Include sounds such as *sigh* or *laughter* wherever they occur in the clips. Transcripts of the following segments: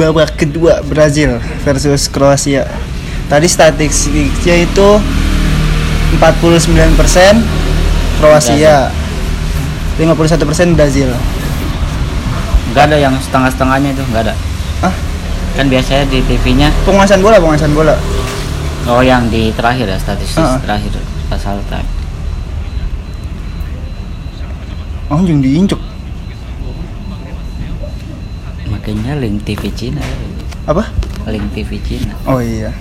babak kedua Brazil versus Kroasia. Tadi statistiknya itu 49% Kroasia, 51% Brazil. Nggak ada yang setengah-setengahnya itu, nggak ada. Ah, Kan biasanya di TV-nya penguasaan bola, penguasaan bola. oh yang di terakhir ya statistik Ah. terakhir pas half time. Anjing diinjek. Makanya link TV Cina. Apa? Link TV Cina. Oh iya.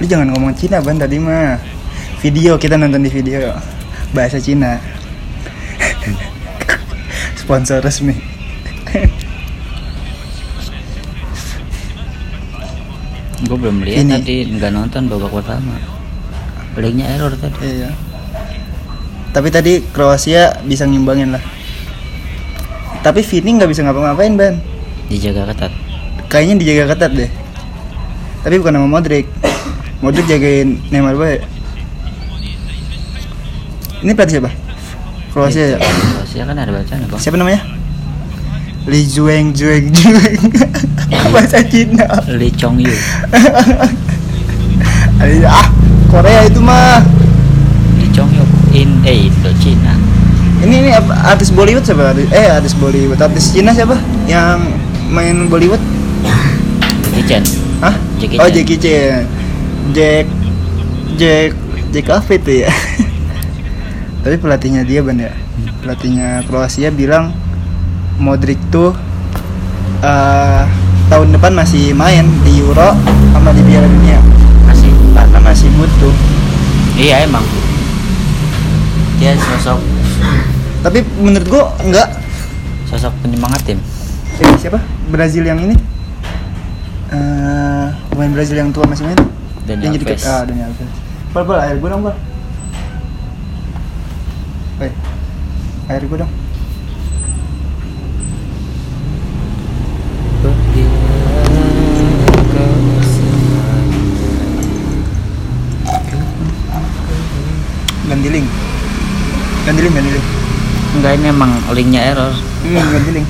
Lu jangan ngomong Cina ban tadi mah. Video kita nonton di video bahasa Cina. *laughs* Sponsor resmi. Gue belum lihat Ini. tadi nggak nonton babak pertama. Linknya error tadi. Iya. Tapi tadi Kroasia bisa ngimbangin lah. Tapi Vini nggak bisa ngapa-ngapain ban. Dijaga ketat. Kayaknya dijaga ketat deh. Tapi bukan sama Modric. Modric jagain Neymar bae. Ini pelatih siapa? Kroasia ya. Kroasia kan ada bacaan bang. Siapa namanya? Li Jueng Jueng Jueng. Bahasa Cina. Lee Chong Yu. *laughs* ah, Korea itu mah. Lee Chong Yu in eh itu Cina. Ini ini apa- artis Bollywood siapa? Artis- Eh, artis Bollywood. Artis Cina siapa? Yang main Bollywood? Jackie Chan. Hah? Jackie oh. Jackie Chan. Jack Jack Jack apa itu ya? *laughs* Tapi pelatihnya dia ban ya. Pelatihnya Kroasia bilang Modric tuh eh, tahun depan masih main di Euro sama di Piala Dunia Masih. karena masih butuh. Iya emang. Dia sosok Tapi menurut gua enggak. sosok penyemangat tim. Eh, siapa? Brazil yang ini? Eh, pemain Brazil yang tua masih main? Daniel yang jadi Alves. ah Daniel Alves. Pal, pal, air gua dong, pal. Woi, air gua dong. Ganti link. Ganti link, ganti link. Enggak ini emang linknya error. Hmm, ganti link.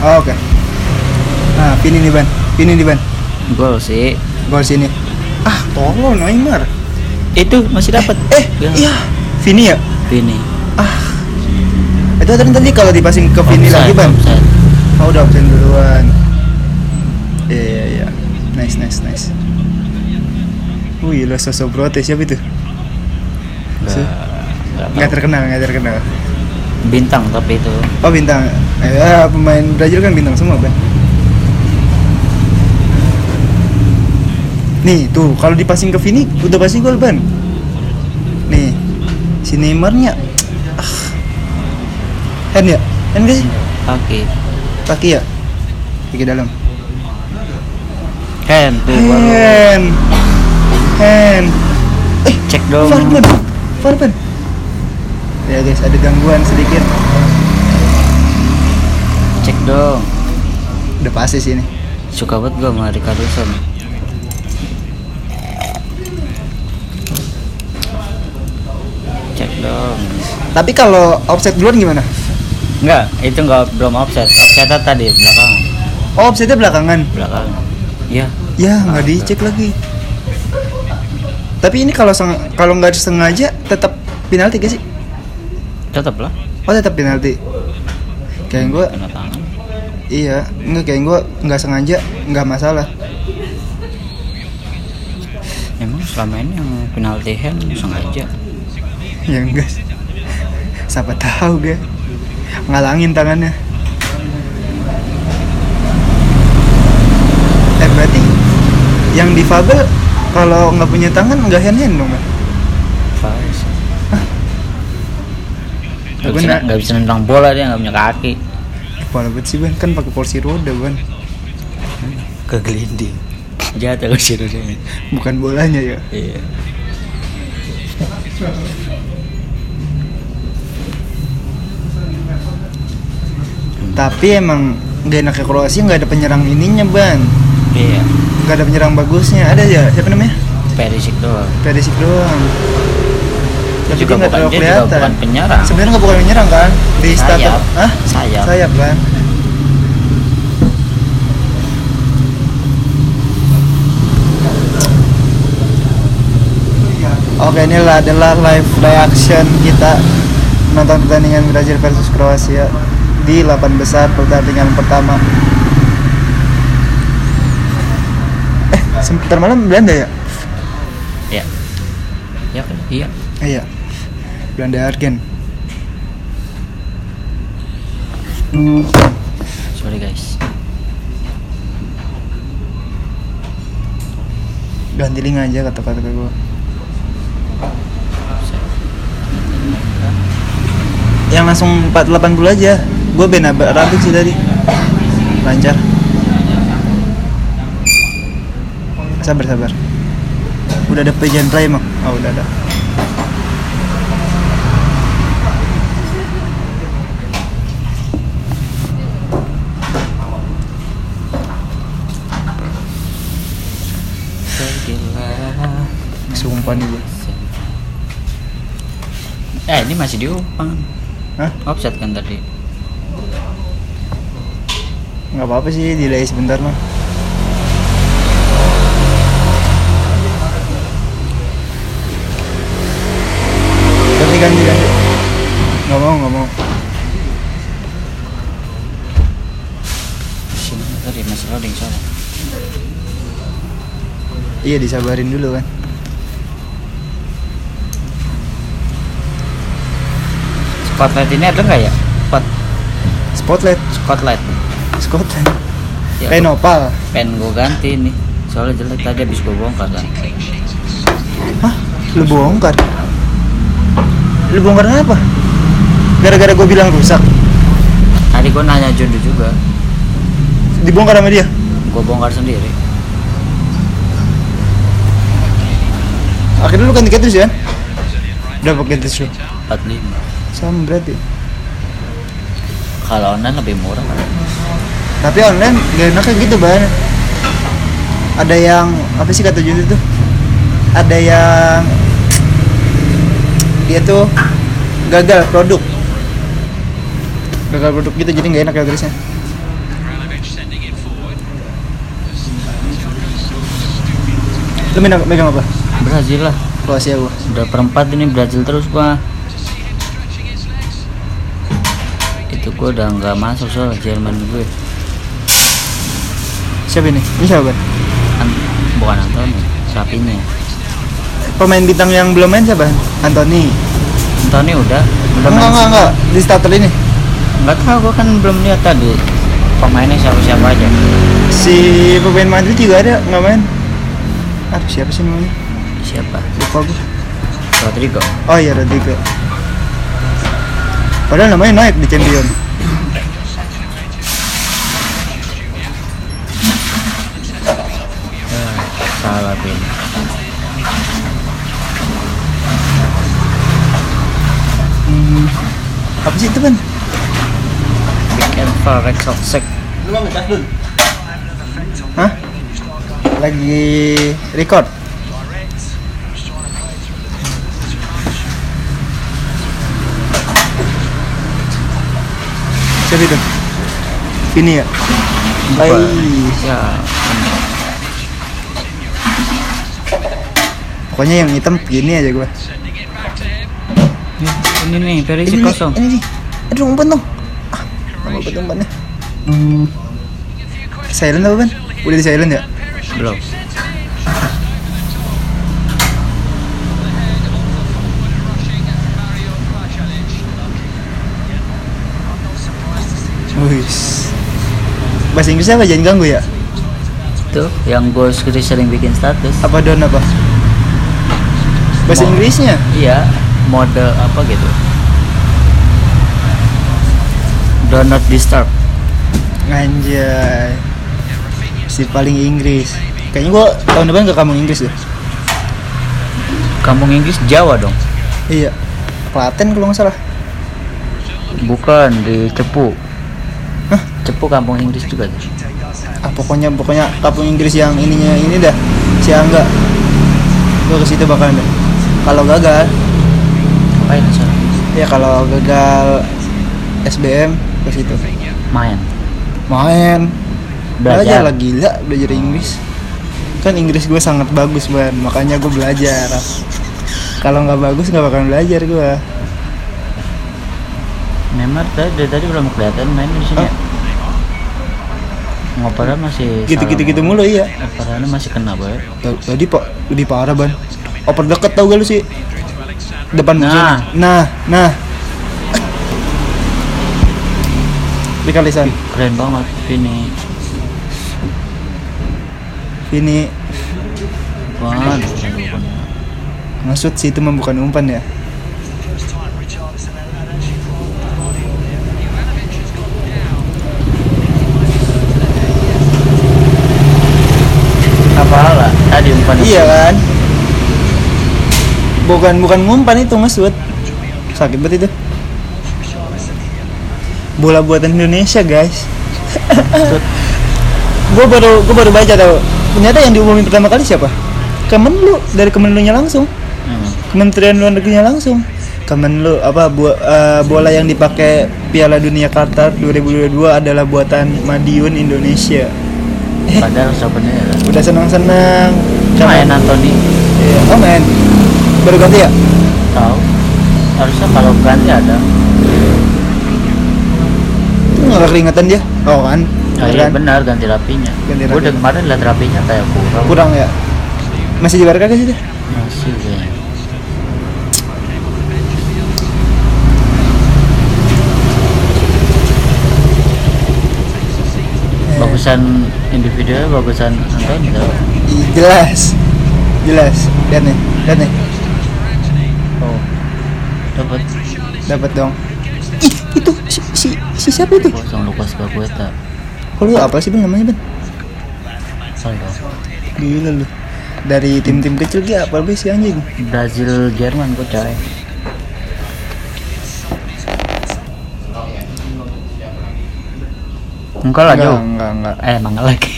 Oh, Oke. Nah, pin ini ban. Pin ini ban. Gol sih. Gol sini. Ah, tolong Neymar. Itu masih dapat. Eh, Ya. iya. Vini ya? Ini. Ah. Itu tadi tadi kalau dipasing ke Vini lagi, Ban. Offside. Oh, udah absen duluan. Iya, iya, iya. Nice, nice, nice. Wih, lo sosok protes siapa itu? Nggak, terkenal, nggak terkenal. Bintang tapi itu. Oh, bintang. Eh, ya, pemain Brazil kan bintang semua, Ban. Nih, tuh, kalau dipasing ke Vini udah pasti gol, Ban. Nih, si Neymarnya ah. Hand ya? Hand gak sih? Kaki. Kaki ya? Kaki dalam. Hand tuh. Hand. Hand. Eh, Cek dong. Far, Ban. Ya guys, ada gangguan sedikit. Cek dong. Udah pasti sih ini. Suka banget gua sama Ricarlison. Cek dong. Tapi kalau offset duluan gimana? Enggak, itu enggak belum offset. Offsetnya tadi belakang. Oh, offsetnya belakangan. Belakang. Iya. Ya, nggak dicek lagi. Tapi ini kalau kalau nggak sengaja tetap penalti gak sih? Tetap lah. Oh, tetap penalti. Kayak gue, Kena tangan. iya, nggak kayak gue nggak sengaja, nggak masalah. Emang selama ini yang penalti hand sengaja. Ya enggak. Siapa tahu gue ngalangin tangannya. Eh berarti yang difabel kalau nggak punya tangan nggak hand hand dong? Gak bisa, nggak bisa nendang bola dia nggak punya kaki. Kepala banget sih ban kan pakai kursi roda ban, Kegelinding. Jatuh ke situ dia. bukan bolanya ya. Iya. Tapi emang gak enaknya Kroasia nggak ada penyerang ininya ban, Iya. nggak ada penyerang bagusnya. Ada ya siapa namanya? Perisic doang. Perisic doang. Tapi juga bukan terlalu dia juga kelihatan bukan penyerang. sebenarnya nggak bukan menyerang kan di Sayap. status ah Sayap. sayap kan Oke inilah adalah live reaction kita nonton pertandingan Brazil versus Kroasia di 8 besar pertandingan pertama. Eh, sebentar malam Belanda ya? Ya. Ya kan? Iya. Iya. Belanda Argen. Sorry guys. Ganti link aja kata-kata gue. Yang langsung 480 aja. Gue ben rabit sih tadi. Lancar. Sabar sabar. Udah ada and play emang? Oh udah ada. Sumpah nih gue. Eh ini masih diumpan. Hah? Offset kan tadi. Nggak apa-apa sih delay sebentar mah. Ganti ganti ganti. Nggak mau nggak mau. Sini tadi masih loading soalnya. Iya disabarin dulu kan. Spotlight ini ada nggak ya? Spot Spotlight, spotlight. Scotland. Ya, Kayak gua- nopal. pengen gue ganti nih. Soalnya jelek tadi habis gue bongkar kan. Hah? Lu bongkar? Lu bongkar apa? Gara-gara gue bilang rusak. Tadi gue nanya Jondo juga. Dibongkar sama dia. Gue bongkar sendiri. Akhirnya lu ganti terus ya? Berapa terus lu? 45. Sama berarti. Kalau online lebih murah kan. Tapi online gak enaknya gitu ban. Ada yang apa sih kata Jundu tuh? Ada yang dia tuh gagal produk. Gagal produk gitu jadi nggak enak ya garisnya. Lu megang, megang apa? Brazil lah. Kroasia gua. Udah perempat ini Brazil terus gua. Itu gua udah nggak masuk soal Jerman gue. Siapa ini? Ini siapa? An- bukan Anthony, sapinya. Pemain bintang yang belum main siapa? Anthony. Anthony udah, udah Enggak enggak enggak di starter ini. Nggak tahu gua kan belum lihat tadi pemainnya siapa-siapa aja. Si pemain Madrid juga ada nggak main. Aduh siapa sih namanya? Siapa? Lupa gua. Rodrigo. Oh iya Rodrigo. Padahal namanya naik di champion. Salah pin. Hmm. Apa sih itu kan? Big and far Red Sox Sek. Hah? Lagi record. Siapa itu? Ini ya. Baik. Ya, Pokoknya yang hitam gini aja gua. ini nih Perisi Ini kosong. ini nih. Aduh umpan dong. Ah, lama banget umpannya. Silent apa ban? Udah di silent ya? Belum. Wis. Bahasa Inggris apa jangan ganggu ya? Tuh, yang gue sering bikin status. Apa don apa? Bahasa Mau- Inggrisnya? Iya, mode apa gitu. Do not disturb. Anjay. Si paling Inggris. Kayaknya gua tahun depan ke kampung Inggris deh. Kampung Inggris Jawa dong. Iya. Klaten kalau nggak salah. Bukan di Cepu. Cepu kampung Inggris juga tuh. Ah pokoknya pokoknya kampung Inggris yang ininya ini dah. Si Angga. Gua ke situ bakalan deh. Kalau gagal sana ya kalau gagal SBM ke situ main main belajar belajar lah gila belajar Inggris kan Inggris gue sangat bagus ban makanya gue belajar kalau nggak bagus nggak bakalan belajar gue Neymar tadi dari tadi belum kelihatan main di sini ya. Ngopernya masih gitu gitu gitu mulu iya. Ngopernya masih kena boy. Tadi pak lebih parah ban. Oper deket tau gak lu sih depan Nah. musuh nah nah. Di kalisan keren banget ini ini Wah, maksud sih itu mah bukan umpan ya apa lah tadi umpan iya kan? Bukan bukan ngumpan itu maksud sakit banget itu. Bola buatan Indonesia guys. *laughs* Gue baru gue baru baca tau. Ternyata yang diumumin pertama kali siapa? Kemenlu dari Kemenlu-nya langsung. Hmm. Kementerian Luar Negerinya langsung. Kemenlu apa bu, eh, bola yang dipakai Piala Dunia Qatar 2022 adalah buatan Madiun Indonesia. Padahal sebenarnya udah senang-senang main Anthony Iya, oh main baru ganti ya? Tahu. Harusnya kalau ganti ada. Itu nggak keringetan dia. Oh kan? Oh, iya kan? benar ganti rapinya. Ganti Gue udah rapinya. kemarin liat rapinya kayak kurang. kurang ya? Masih di Barca sih dia? Masih. Eh, Bagusan individual, bagusan Anthony jelas. Jelas. Lihat nih lihat nih. Oh, dapat. Dapat dong. Ih itu si, si, si siapa itu? Kosong Lukas Paqueta. oh, lu apa sih bang namanya bang? Salah. gila lu. Dari tim-tim kecil gak apa sih si anjing? Brazil Jerman kok coy. Enggak lah enggak jauh. enggak enggak. Eh emang lagi.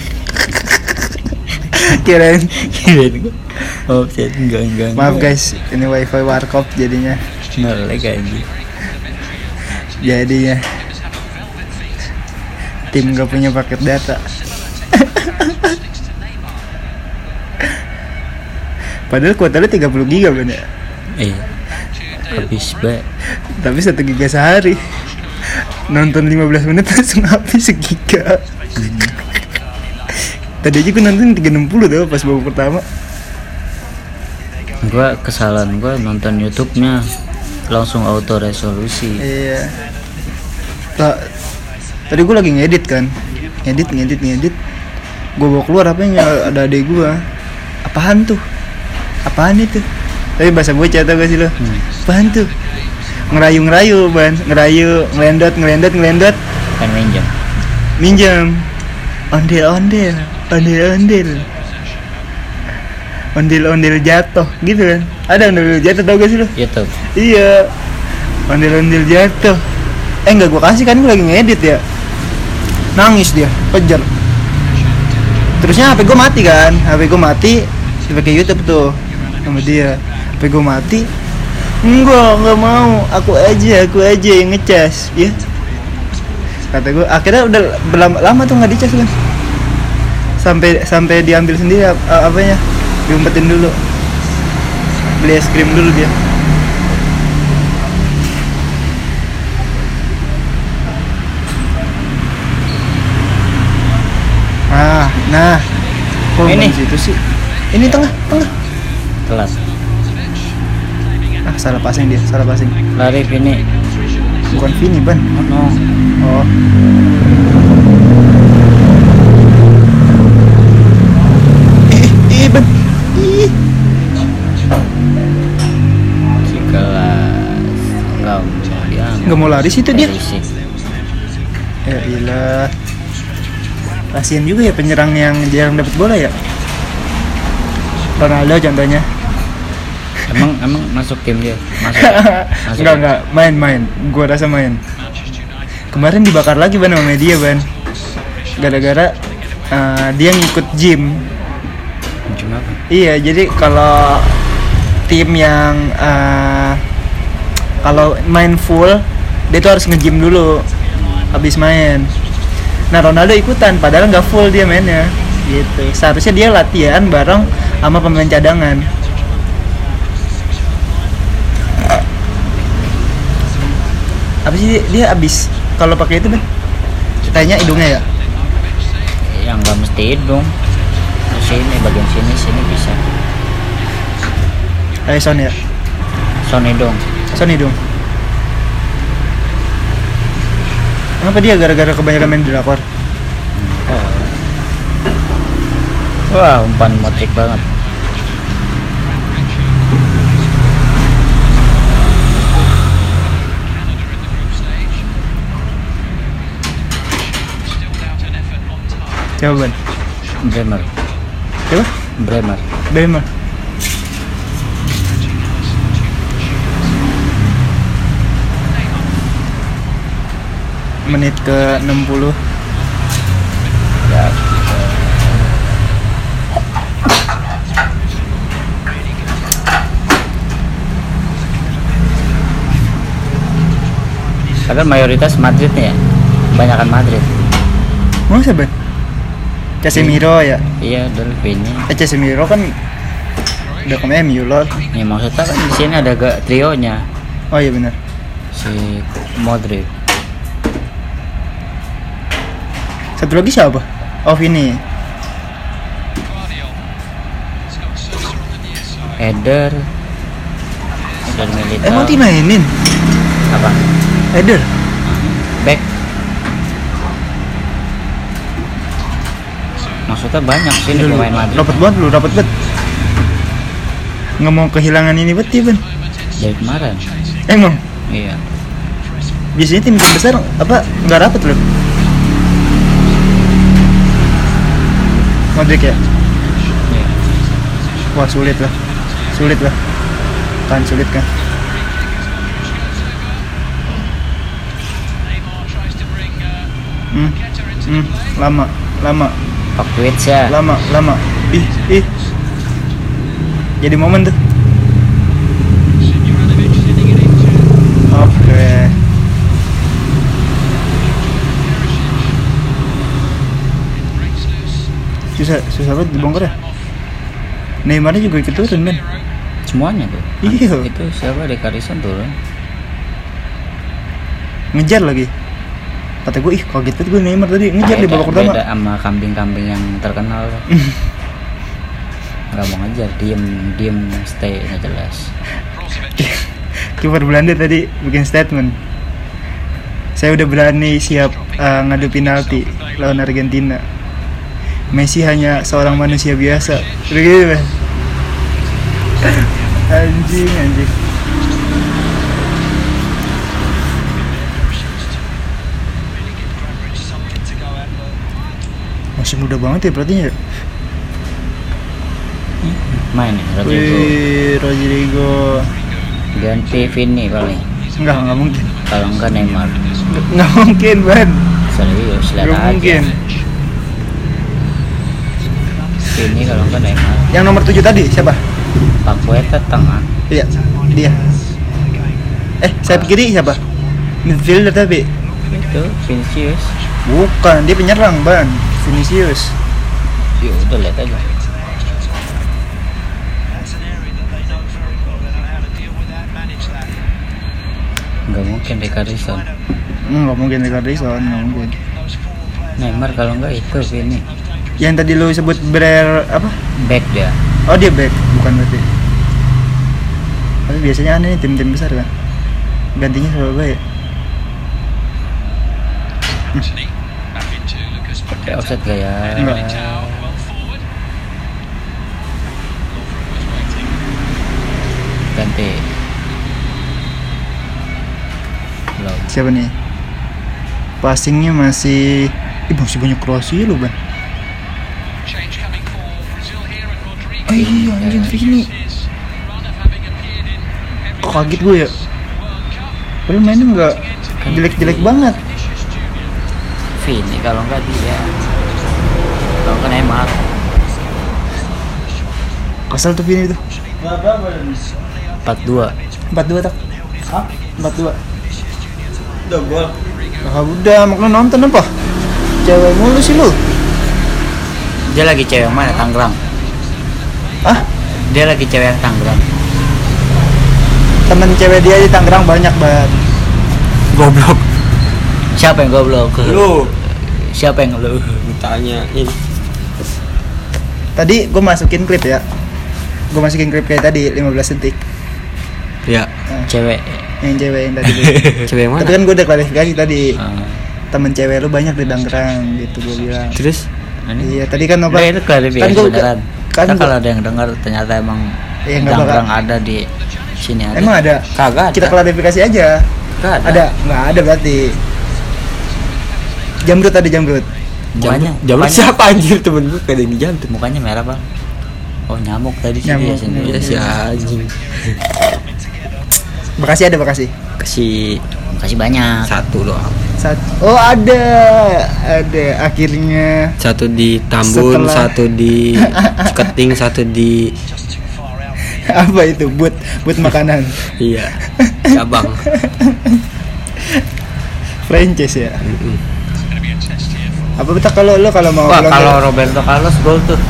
*laughs* *laughs* kirain. Kirain. Offset enggak enggak. maaf guys ini wifi warkop jadinya. Ngelek aja. jadinya. Tim gak punya paket data. *laughs* Padahal kuotanya 30 giga kan ya? Iya. Habis baik. tapi satu giga sehari. Nonton 15 menit langsung habis segiga tadi aja gue nonton 360 tuh pas baru pertama. Gua kesalahan gua nonton YouTube-nya langsung auto resolusi. iya. Ta- tadi gue lagi ngedit kan. Ngedit ngedit ngedit. Gue bawa keluar apanya ada adek gue apaan tuh? Apaan itu? Tapi bahasa bocah tau gak sih lo? Hmm. apaan tuh? Ngerayu ngerayu ban. Ngerayu ngelendot ngelendot ngelendot. Kan minjem. minjam ondel ondel ondel ondel ondel ondel jatuh gitu kan? Ada ondel ondel jatuh tau gak sih lo YouTube. iya. Ondel ondel jatuh. Eh nggak gua kasih kan gua lagi ngedit ya. Nangis dia kejar. Terusnya HP gua mati kan? HP gua mati dipakai YouTube tuh sama dia. HP gua mati enggak nggak mau. Aku aja aku aja yang ngecas ya. Kata gua akhirnya udah berlama lama tuh nggak dicas kan sampai sampai diambil sendiri ap- a- apanya diumpetin dulu beli es krim dulu dia Nah, nah. Kok Ini. ini situ sih? Ini tengah, tengah. Telat. Ah, salah passing dia, salah passing. Lari Vini. Bukan Vini, Ban. Oh, no. Oh. Nggak mau lari situ dia. Berisik. Ya ilah. Kasian juga ya penyerang yang jarang dapat bola ya. Ronaldo contohnya. Emang emang masuk tim dia. Masuk. *laughs* Masuk. enggak enggak main-main. Gua rasa main. Kemarin dibakar lagi ban sama media ban. Gara-gara eh, dia ngikut gym. Cuma apa? Iya, jadi kalau tim yang eh, kalau main full dia tuh harus nge-gym dulu habis main. Nah Ronaldo ikutan padahal nggak full dia mainnya. Gitu. Seharusnya dia latihan bareng sama pemain cadangan. Apa sih dia, abis kalau pakai itu Ben kayaknya hidungnya ya? Yang nggak mesti hidung. Di sini bagian sini sini bisa. Kayak Son ya? Son hidung. Son hidung Kenapa dia gara-gara kebanyakan main drakor? oh. wah umpan motrik banget Coba Ben. Bremer Coba. Bremer Bremer. Menit ke 60 ya Padahal mayoritas Madrid nih ya. Banyakan Madrid. Masa Ben? Casemiro ya? Iya dulu ini Eh Casemiro kan udah ke MU lol Ya maksudnya kan di sini ada gak trionya. Oh iya benar Si Modric Satu lagi siapa? Oh ini Eder Eder Militao Emang dimainin? Apa? Eder? Back Maksudnya banyak sih nih pemain Madrid Rapat banget lu, rapat banget Nggak mau kehilangan ini banget ya Ben Dari kemarin Emang? Iya Biasanya tim-tim besar apa nggak rapat loh Modric ya? Wah sulit lah. Sulit lah. Kan sulit kan? Hmm, hmm, lama, lama, Pakwitz ya. Lama, lama. Ih, ih. Jadi momen tuh. Oke. Susah, susah banget dibongkar ya. Neymarnya juga ikut turun kan? Semuanya tuh Iya. Itu siapa Dekarison turun Ngejar lagi. Kata gue, ih kaget banget gue Neymar tadi ngejar di babak pertama. Beda sama kambing-kambing yang terkenal *laughs* tuh. Gak mau ngejar, diem, diem, stay, nggak jelas *laughs* Kiper Belanda tadi bikin statement. Saya udah berani siap uh, ngadu penalti lawan Argentina. Messi hanya seorang manusia biasa. Udah gitu, Ben. anjing, anjing. Masih muda banget ya berarti ya. Main ya, Rodrigo Wih, Rodrigo. Ganti Vini paling Enggak, enggak mungkin. Kalau enggak Neymar Nggak- Nggak mungkin, Ban. Serius, lihat aja mungkin. Vini kalau enggak Neymar Yang nomor 7 tadi siapa? Pakweta tengah Iya, dia. Eh, saya pikir siapa? Midfielder tapi Itu Vinicius bukan, dia penyerang, Ban. Vinicius. Ya udah lihat aja Enggak mungkin Dekarison Hmm, nggak mungkin Ricarlison, nggak mungkin. Neymar kalau enggak itu Vini Yang tadi lu sebut Brer apa? Back dia Oh, dia back, bukan berarti. Tapi biasanya aneh nih tim-tim besar kan. Gantinya selalu baik. Pakai offset gak ya? Enggak. Ganti Belum Siapa nih? Passingnya masih Ih, masih banyak Kroasia lu, Ban. Oh iya, anjing Vini. Kok kaget gue ya? Padahal mainnya nggak jelek-jelek banget. Vini kalau enggak dia Kalau enggak Neymar Kesel tuh Vini dua empat dua tak Hah? empat dua Udah gol. ah udah lu nonton apa cewek mulu sih lu dia lagi cewek mana Tangerang ah dia lagi cewek yang Tangerang. Temen cewek dia di Tangerang banyak banget goblok. Siapa yang goblok? Lu. Siapa yang lu? Tanyain. tadi gue masukin klip ya. Gue masukin klip kayak tadi 15 detik. Ya. Nah, cewek. Yang cewek yang tadi. *laughs* Cewek yang tapi mana? kan gue udah klarifikasi tadi. Ah, temen cewek lu banyak di Tangerang gitu gue bilang. Terus? Ini. Iya tadi kan klarifikasi kan gua- beneran kan kalau ada yang dengar ternyata emang Iya, Tangerang bakal. ada di sini ada. Emang ada? Kagak ada. Kita klarifikasi aja. Nggak ada, ada? Nggak ada berarti. Jamrut ada jamrut? Mukanya Jamur mukanya- siapa anjir? Temen gue kayak yang dijamret. mukanya merah bang. Oh nyamuk tadi sih Nyamuk, dia sendiri Ya si anjing. Bekasi ada Bekasi Kasih kasih banyak satu doang. Sat oh ada ada akhirnya Satu di Tambun, Setelah- satu di *laughs* Keting, satu di apa itu buat buat makanan *laughs* iya *laughs* cabang. franchise ya Mm-mm. apa betul kalau lo kalau mau wah kalau Roberto Carlos gol tuh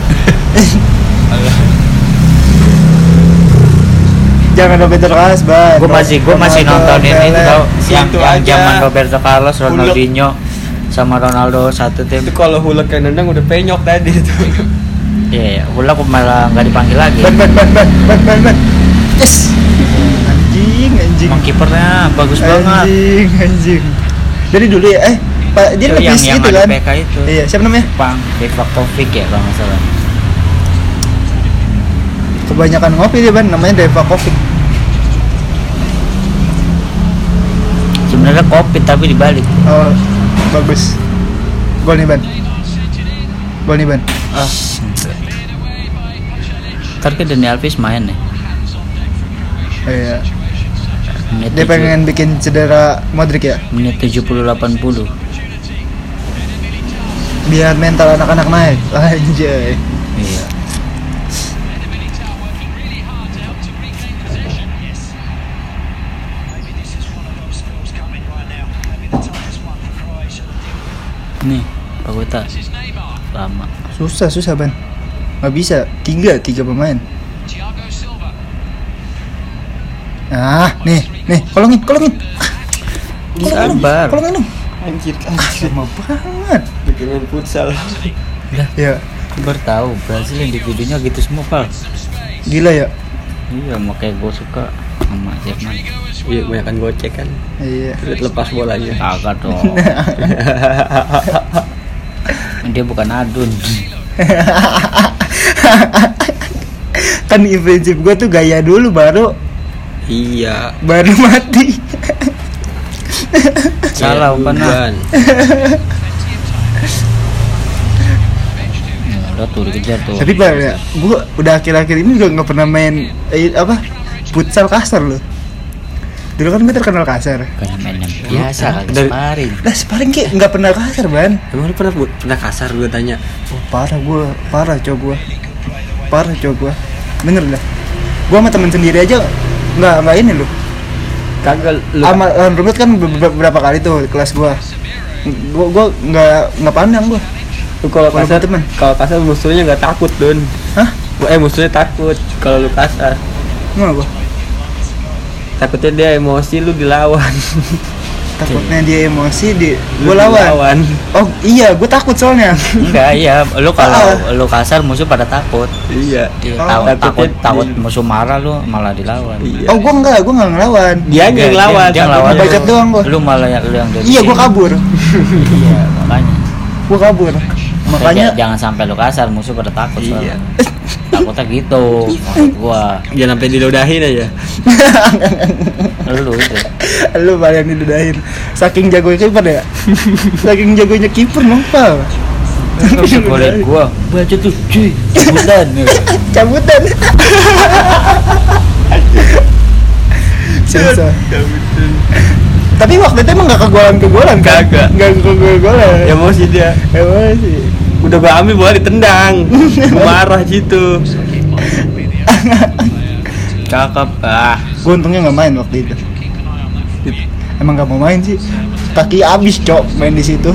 jangan Roberto Carlos bang. Gue masih gue masih itu Pele. tau yang, yang zaman Roberto Carlos Ronaldinho sama Ronaldo satu tim. Itu kalau Hulk yang nendang udah penyok tadi itu. iya yeah, Hulk malah nggak dipanggil lagi. Ban ban ban ban ban ban ban yes. Anjing anjing. Emang kipernya bagus banget. Anjing anjing. Dari dulu ya eh pak dia lebih yang itu ada kan? PK itu. Iya siapa namanya? Pang Devakovic ya kalau nggak salah kebanyakan ngopi dia ban. Namanya Devakovic sebenarnya covid tapi dibalik. Oh bagus. Gol nih ban. Gol nih ban. Ah. Ntar ke Dani Alves main nih. Iya. Menit dia tujuh- pengen bikin cedera Modric ya? Menit 70 80 biar mental anak-anak naik. *laughs* Anjay iya nih Pak Gota. Lama. Susah susah ban nggak bisa. Tiga tiga pemain. Ah nih nih kolongin kolongin. *laughs* Sabar. kolongin dong. Anjir, lama banget. Bikin futsal. ya baru tahu Brazil individunya gitu semua Pak. Gila ya. Iya makanya gue suka sama Jerman Iya, kebanyakan gocek kan. iya Terus lepas bolanya. kagak dong *laughs* dia bukan adun *laughs* kan prinsip gue tuh gaya dulu baru Iya. baru mati salah Uban. udah tuh dikejar tuh tapi pak ya gue udah akhir-akhir ini juga nggak pernah main eh, apa futsal kasar loh dulu kan gue terkenal kasar kayak main yang biasa kagak Dari- sparring Lah sparring kayak nggak pernah kasar ban Emang lu pernah pernah kasar gue tanya. Oh, parah gue, parah cowok gue, parah cowok gue. Bener dah. Gue sama temen sendiri aja nggak nggak ini loh. Kagak lu. Sama lawan rumput kan beberapa, kali tuh di kelas gue. Gue gue nggak nggak pandang gue. Lu kalau kasar temen. kalau kasar musuhnya nggak takut don. Hah? Eh musuhnya takut kalau lu kasar. Nggak gue. Takutnya dia emosi lu dilawan. Takutnya dia emosi di gue lawan. dilawan. Oh iya, gue takut soalnya. enggak iya lu kalau Ah. lu kasar musuh pada takut Iya. dia Oh, takut di- takut musuh marah lu malah dilawan Iya. Oh gue nggak, gue nggak ngelawan. Dia yang Enggak, lawan. dia, ngelawan. Bacot doang gua. lu malah yang lu yang jadi Iya, gue kabur. iya makanya Gue kabur. Makanya J- jangan sampai lu kasar musuh pada takut Iya. soalnya. takutnya gitu maksud gua Jangan sampai diludahin aja. *laughs* lu itu lu paling didudahin. Saking jagonya kiper ya. Saking jagonya kiper bisa *laughs* golin gua baca tuh cuy cabutan *laughs* Cabutan. Susah. Tapi waktu itu emang gak kegolan kegolan kan? Kagak. Gak kegolan. Emosi dia. Emosi. Udah ambil bola ditendang. *laughs* Marah gitu. Cakep. Ah. gue untungnya nggak main waktu itu emang nggak mau main sih kaki abis cok main di situ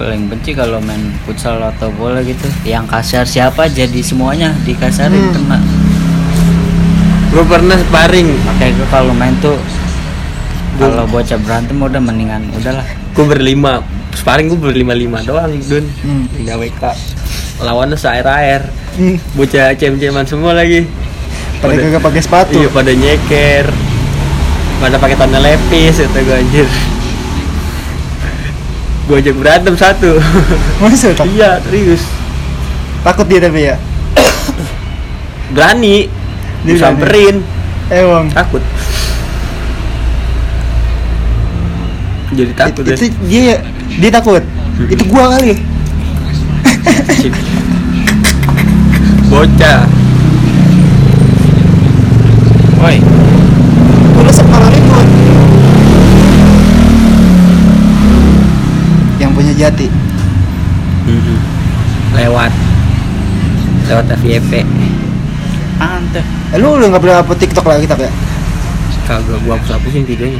paling benci kalau main futsal atau bola gitu. Yang kasar siapa? Jadi semuanya dikasarin Hmm. kena. gue pernah sparring. Makanya gue kalau main tuh kalau bocah berantem udah mendingan udahlah. gue berlima. Sparring gue berlima lima doang dun Hmm. WK lawannya seair air Hmm, bocah cem-ceman semua lagi. Pada kagak pakai sepatu. Iya pada nyeker. Pada pakai tanda lepis kata gue anjir gue ajak berantem satu. *laughs* Masa iya serius. Takut dia tapi ya? *coughs* Berani. Dia berani. disamperin. Emang? Takut. Jadi takut itu, deh. itu dia dia takut? Itu gua kali. Bocah Woi, gua resep malah ribut yang punya jati. Mhm. lewat. Lewat FYP ante. eh, lu udah nggak pernah upload TikTok lagi tak ya? Kagak gua hapus hapusin videonya.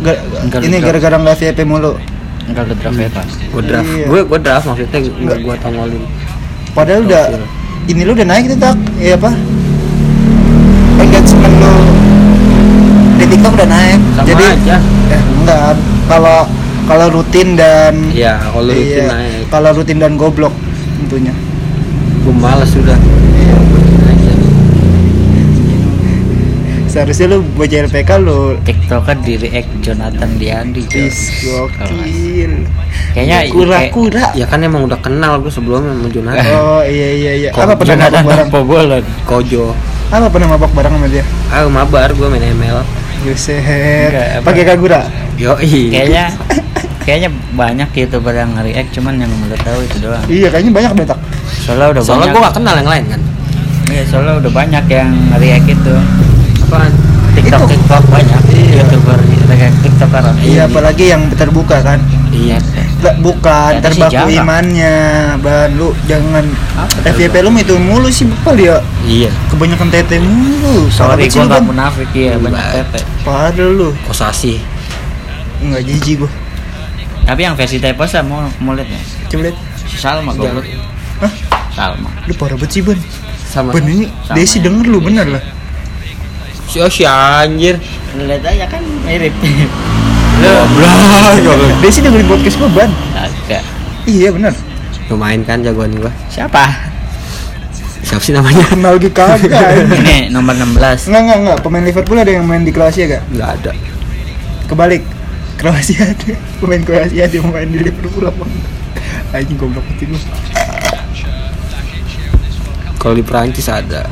Ga- Enggak, ini gara-gara nggak FYP mulu. Enggak ke draft ya, Pak. gua draft. Iya. gua gua draft maksudnya nggak. Enggak. gua tongolin. Padahal udah ini lu udah naik tuh tak iya apa? Engagement lu di TikTok udah naik. Sama jadi aja. eh, enggak. Kalau kalau rutin dan ya kalau rutin iya, naik kalau rutin dan goblok tentunya. Gua males sudah Iya. seharusnya lu bocah LPK lu TikToker di react Jonathan Diandi. Is gokil. Kayaknya kura-kura. ya kan emang udah kenal gua sebelumnya sama Jonathan. *laughs* Oh iya iya iya. Apa pernah mabok bareng. Kojo. Apa pernah mabok bareng sama dia? Ah mabar gua main ML Apa? pakai kagura yoi Kayaknya kayaknya banyak youtuber yang react cuman yang udah tahu itu doang. iya kayaknya banyak deh tak Soalnya udah soalnya banyak. gua gak kenal yang lain kan Iya, soalnya udah banyak yang react itu. apaan TikTok Itu. TikTok banyak Iya. youtuber react TikToker. iya apalagi yang terbuka kan iya. Bukan sih terbaku imannya ban. Lu jangan Apa FYP lu itu mulu sih bapak dia iya. kebanyakan tete mulu. Salah Sorry, gua lu, nggak Ban. munafik ya banyak tete. padahal lu. Kosasi nggak jijik gua. Tapi yang versi mau lihat nggak? coba lihat. Salma goblok. Hah? Salma. lu parah banget sih ban. Sama ban ini Sama Desi ya. denger lu bener lah. Si oh, si anjir. Lihat aja kan mirip. *laughs* goblok goblok Desi dengerin podcast gua ban Agak. iya bener lumayan kan jagoan gua Siapa? siapa sih namanya kenal lagi kagak. *laughs* Ini nomor 16. Nggak, nggak, nggak. Pemain Liverpool ada yang main di Kroasia gak? nggak ada Kebalik. Kroasia *laughs* ada. Pemain Kroasia ada yang main di Liverpool apa? Anjing goblok banget gue. kalau di Perancis ada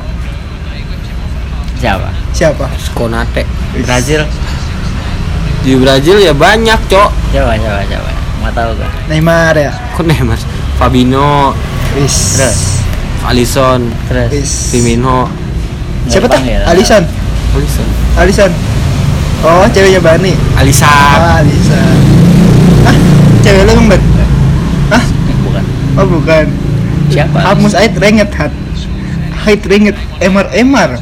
Siapa? Siapa? Skonate Brazil. Di Brazil ya banyak cok Siapa siapa siapa? Mau tahu gak? Neymar ya. kok nih mas Fabinho Wis. Terus Alisson terus. Wis. Firmino Siapa tak? Dipanggil. Alisan. Alisson Alisan. Oh, ceweknya Bani. Alisa Ah, Alisan. Ah, cewek lu emang Ah, Bukan. oh bukan. Siapa? Hamus Ait renget hat. Hait renget. Emar Emar.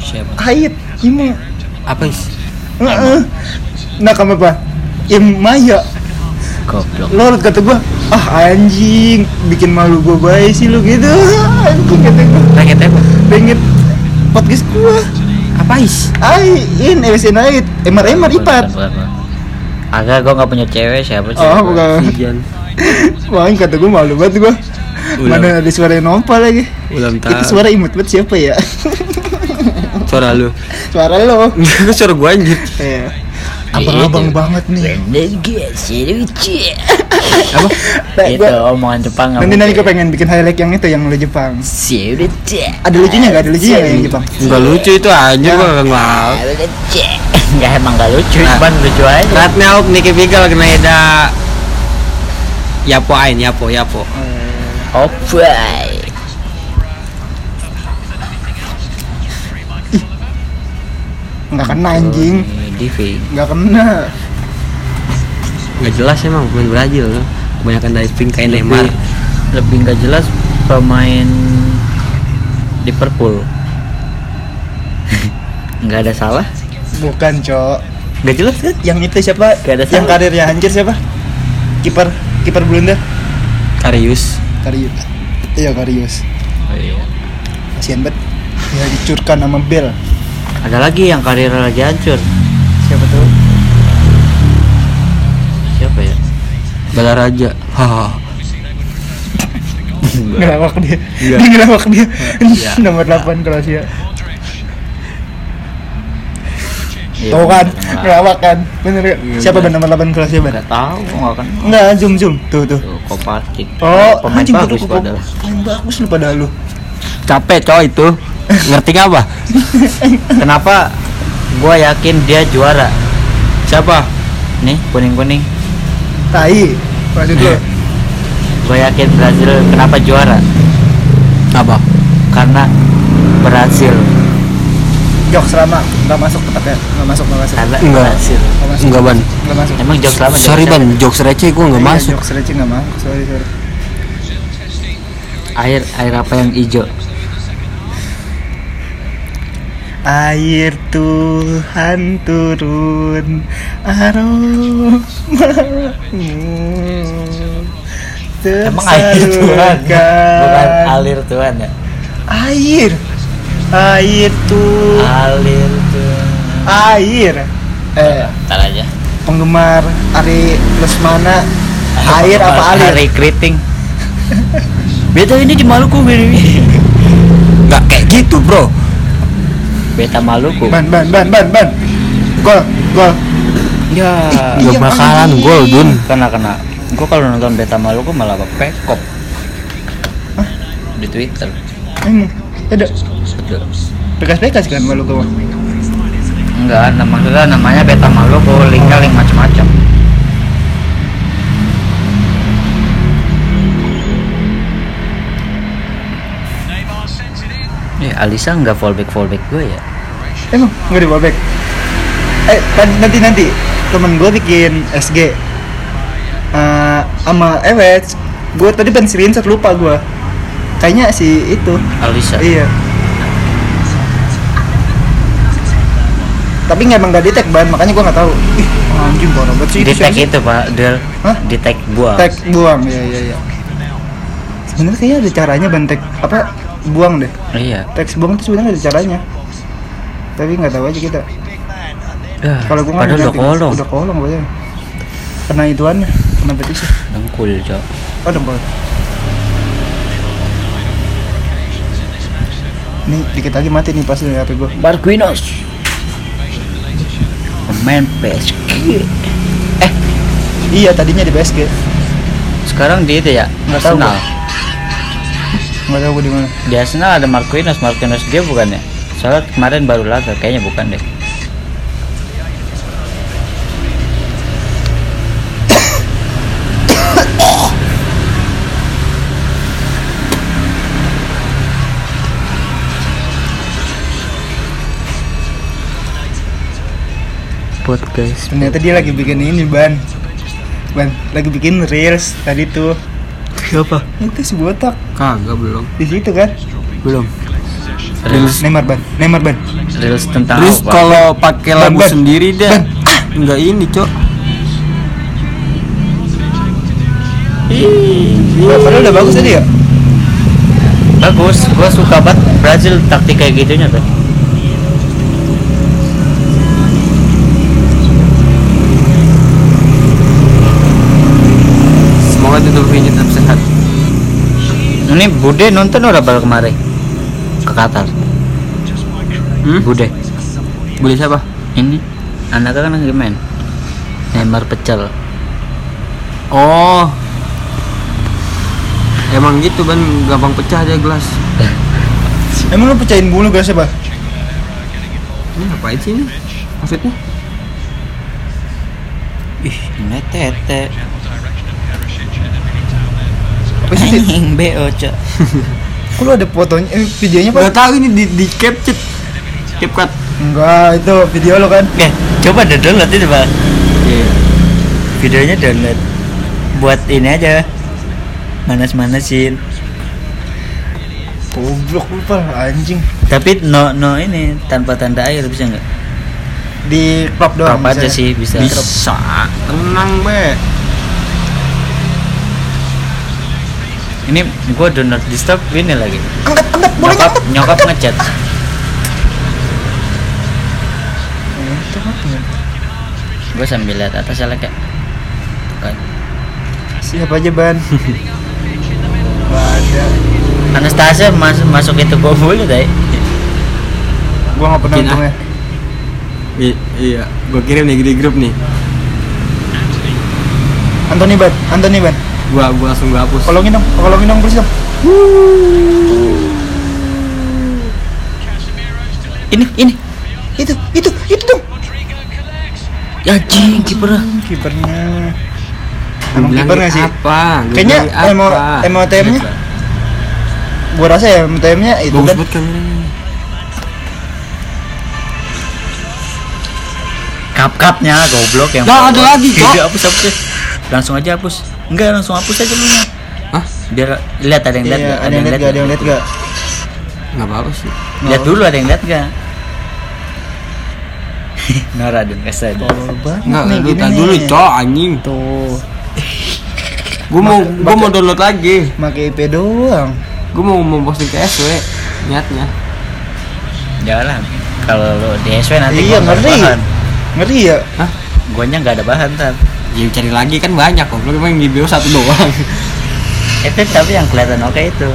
siapa Hait. Imu. apa is Heeh. Nah, kamu apa? Im Maya. Goblok. Lo kata gua, ah anjing, bikin malu gua baik sih lu gitu. Anjing kata gua. Rakyat apa? Pengen podcast gua. apa is Ai, in EWC Night. Emar Emar ipat. Agak gua nggak punya cewek siapa sih? Oh, bukan. *laughs* Wah, kata gua malu banget gua. Ulam. Mana ada suara yang nopal lagi. belum Itu tahu suara imut banget siapa ya? *laughs* suara lu suara lo. itu *laughs* suara gua anjir Iya. Abang-abang banget nih. Lucu. apa Itu gua- omongan Jepang Nanti nanti gue pengen bikin highlight yang itu yang lo Jepang. Si lucu. Ada lucunya nggak? Ada lucunya yang Jepang? nggak lucu itu anjir gua mau Lucu. Enggak emang nggak lucu, Nah. cuman lucu aja. Ratna Uk Niki Pigal kena eda Yapo ain Yapo Yapo Opai. Nggak kena anjing. Divi nggak kena. Nggak jelas emang pemain Brazil kan kebanyakan diving kayak Neymar. lebih, nggak jelas pemain Liverpool. *laughs* Nggak ada salah. Bukan cok. Nggak jelas kan? Yang itu siapa? Nggak ada yang salah. karirnya hancur siapa? Kiper kiper blunder Karius. Karius. Iya Karius. Oh, iya. kasihan banget. Ya dicurkan sama Bel ada lagi yang karir lagi hancur. Siapa tuh? Siapa ya? Bala Raja. Haha *laughs* ngelawak dia. Iya. dia ngelawak dia. Iya. nomor 8 Kroasia Iya, Tuh kan, bener. ngelawak kan? Bener gak? Iya, siapa bener. nomor 8 Kroasia ban? nggak tahu nggak kan Enggak, zoom zoom. Tuh tuh. Tuh, Kovacic Oh, pemain anjing, bagus padahal. Pemain bagus lu pada lu. Capek coy itu ngerti nggak apa kenapa gua yakin dia juara? Siapa? Nih kuning kuning Tai Lanjut dulu gua yakin Brazil kenapa juara? Apa? Karena berhasil Jok selama Nggak masuk tetapnya. Nggak masuk, nggak masuk. Karena Enggak. berhasil Nggak masuk. Enggak, Ban. Nggak masuk. Emang jokes lama sorry ban. Jokes receh gue nggak Iya, masuk. Jok receh nggak masuk, sorry sorry. Air air apa yang hijau Air Tuhan turun aromamu emang air Tuhan? *laughs* Bukan alir Tuhan ya? Air Air tuh alir Tuhan. Air. Eh Ntar aja. Penggemar Ari Lesmana Air apa alir? Hari keriting. *laughs* Beta ini di Maluku ini nggak kayak gitu bro Beta Maluku. Ban ban ban ban ban. Gol gol. Ya. Nggak Iya, bakalan gol dun. Kena kena. Gue kalau nonton Beta Maluku malah pekop. Di Twitter. Emang ada. Betul. bekas-bekas kan malu kau Enggak, nama maksudnya namanya Beta Maluku Linknya link macam-macam. Eh, Alisa nggak fallback fallback gue ya? Emang? Nggak di ballback Eh kan- nanti nanti. Temen gue bikin SG Eh, sama Ewet. Gue tadi pengen screenshot lupa gue kayaknya si itu. Alisa. iya. Tapi nggak emang nggak di tag ban. Makanya gue nggak tahu. Ih anjing parah banget sih. Di tag siapa? sih? itu pak, Del. Hah? Di tag buang. tag buang ya ya ya sebenarnya kayaknya ada caranya ban. Tag apa? Buang deh. Iya. teks buang itu sebenarnya ada caranya tapi nggak tahu aja kita Ya, kalau gue padahal udah kolong. udah kolong pokoknya kena ituannya kena petisi Dengkul, Cok. oh dempul nih dikit lagi mati nih pasti HP gue Marquinhos. Pemain PSG. Eh, iya tadinya di PSG sekarang di itu ya? Nggak tahu Arsenal. nggak tahu gue di mana Di Arsenal ada Marquinhos, Marquinhos dia bukan ya? Soalnya kemarin baru laga, kayaknya bukan deh. Podcast. ternyata dia lagi bikin ini ban. Ban lagi bikin reels tadi tuh. Siapa? Itu si botak. Kagak belum. Di situ kan? Belum Reels, Neymar ban. Neymar ban. Reels tentang terus apa? kalau pakai lagu ban. sendiri dia Ban. nggak ini cok. Padahal udah bagus tadi ya? Bagus. Gua suka banget Brazil taktik kayak gitunya tuh. Semoga tutup ini tetap sehat. Ini Bude nonton ora bal kemarin ke Qatar. Hmm? Bude. Boleh siapa? Ini. Anaknya kan lagi main? Neymar pecel. Oh. Emang gitu ban gampang pecah dia gelas. *laughs* Emang lu pecahin bulu gak siapa ini ngapain sih ini? Maksudnya? Ih ini tete. Apa sih BO cok *laughs* kok lu ada fotonya eh, videonya pak tahu ini di di capture CapCut Enggak, itu video lo kan. Eh, coba deh download itu pak. Iya. Videonya download. Buat ini aja. Manas-manasin. Goblok lu Pal, anjing. Tapi no no ini tanpa tanda air bisa nggak? Di crop doang. Crop aja sih bisa. Bisa. Tenang be. Ini gua download di stop ini lagi. Angkat, angkat, boleh Nyokap angkat. nyokap ngechat. Gua sambil lihat atas ya kayak. Kan. Siapa aja ban? *laughs* Ada. Anastasia masuk masuk itu gua mulu deh. Gua nggak pernah untungnya. I- iya, gua kirim nih di grup nih. Antoni ban, Antoni ban. Gua gua langsung gua hapus. Tolongin dong, tolongin dong please dong. Ini ini. Itu, itu, itu dong. Ya jing kiper. Kipernya. Gua Emang kiper nggak sih? Apa? Gua Kayaknya emo apa? MOTM-nya gua rasa ya MOTM-nya itu Bagus kan banget kameranya. Kap kapnya goblok yang. Nah, ada lagi, Cok. Udah hapus hapus. Langsung aja hapus. Enggak langsung hapus aja dulu. Hah? Biar lihat ada yang lihat Iya, nggak? ada yang lihat gak? Ada yang lihat gak? Enggak apa-apa *laughs* sih. Lihat dulu ada yang lihat gak? Nora dan Kasa. Tolol banget Enggak, nih lu dulu, Cok, anjing. Tuh, Gua mau gua mau download lagi. pakai IP doang. Gua mau mau posting ke SW niatnya. Jangan kalau lo di SW nanti Iya, ngeri. bahan. Ngeri ya? Hah? Guanya nggak ada bahan tar. Ya cari lagi kan banyak kok. Lu emang di bio satu doang. *laughs* Itu tapi yang kelihatan oke itu.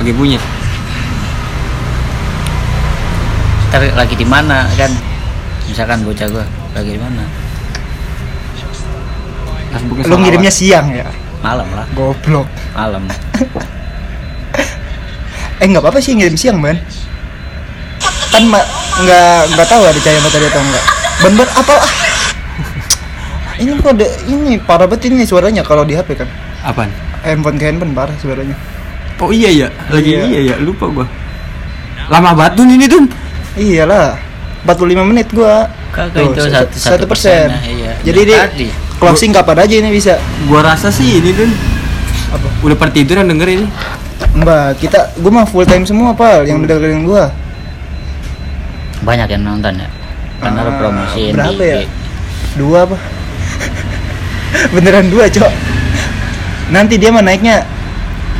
Pakai punya. Ntar lagi di mana kan? Misalkan bocah gua lagi di mana? Lu ngirimnya siang ya? Malam lah, Goblok. malam. *laughs* Eh nggak apa-apa sih ngirim siang ban. Kan nggak nggak tahu ada cahaya matahari atau enggak. Ban apa? Ah. Ini kode ini parah banget ini suaranya kalau di HP kan. Apaan? Handphone ke handphone parah suaranya. Oh iya ya, lagi Iya. iya ya, lupa gua. Lama banget ini Dun. Iyalah. 45 menit gua. Kagak itu Tuh, satu satu persen. persennya, iya. Jadi Dari di tadi. closing kapan aja ini bisa. Gua rasa sih ini Dun. Apa? Udah pada tidur yang denger ini. Mbak, kita gua mah full time semua, Pal, yang dengerin gua. Banyak yang nonton ya. Karena Ah, promosiin berapa di ya? Dua apa? Beneran dua, Cok. Nanti dia mah naiknya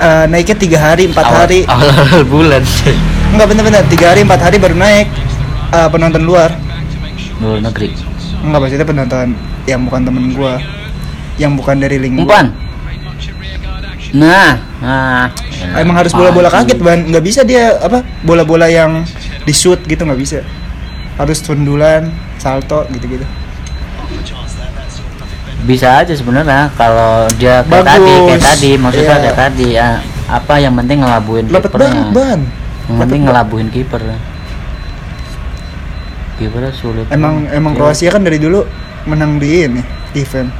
eh, naiknya tiga hari, empat Awal- hari. awal-awal bulan. Enggak bener-bener tiga hari, empat hari baru naik eh, penonton luar. Luar negeri. Enggak maksudnya penonton yang bukan temen gua, yang bukan dari link gua. Umpan. Nah, nah. Emang harus bola-bola kaget ban, nggak bisa dia apa bola-bola yang di shoot gitu nggak bisa. Harus sundulan, salto gitu-gitu. Bisa aja sebenarnya kalau dia kayak Bagus. tadi kayak tadi maksudnya Iya. kayak tadi ya, apa yang penting ngelabuin kipernya yang penting ngelabuin kiper kipernya sulit Emang banget. emang Ya. Kroasia kan dari dulu menang di ini event.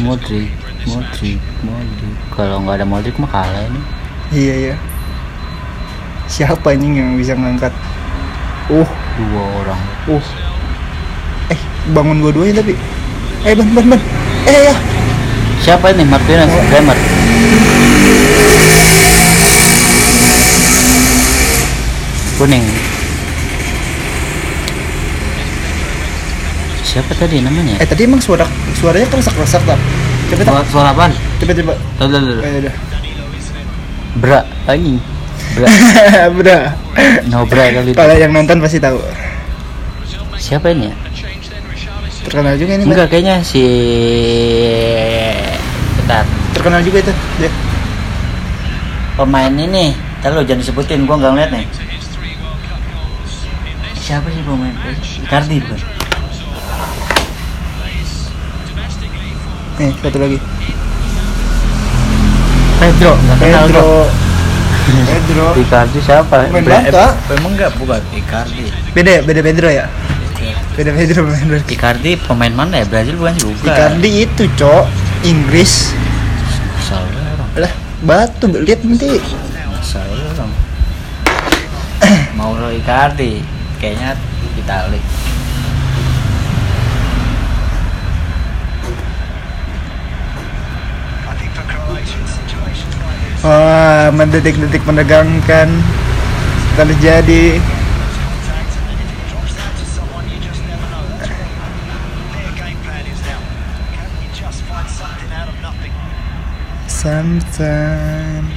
Modric Modric Modric kalau nggak ada Modric mah kalah ini Iya iya. Siapa ini yang bisa ngangkat? Uh, dua orang uh. Eh, bangun dua-duanya tapi. Eh, ban ban ban. Eh ya. siapa ini Martinez Oh. Bremer kuning siapa tadi namanya Eh, tadi emang suara suaranya keresak-keresak tak? Coba tak. Suara, suara apaan? Coba coba. Tuh, tuh, tuh. Udah. Bra anjing Bra Udah. *laughs* no bra kali itu. Kalau yang nonton pasti tahu. siapa ini ya Terkenal juga ini, enggak kayaknya si bentar Terkenal juga itu. Dia. pemain ini lo jangan disebutin gua nggak ngeliat nih siapa sih pemain Icardi bukan Nih, satu lagi. Pedro nggak kenal Pedro. gua. Pedro. Icardi siapa? Pemain Bra- Barca. eh, emang enggak bukan Icardi. Beda ya, beda Pedro ya? Beda Pedro pemain Barca. Icardi pemain mana ya? Brazil bukan juga Icardi itu, Cok. Inggris. salah orang. Batu. Lihat nanti. Salah Mauro Icardi. Kayaknya Itali wah mendetik-detik menegangkan terjadi Sometimes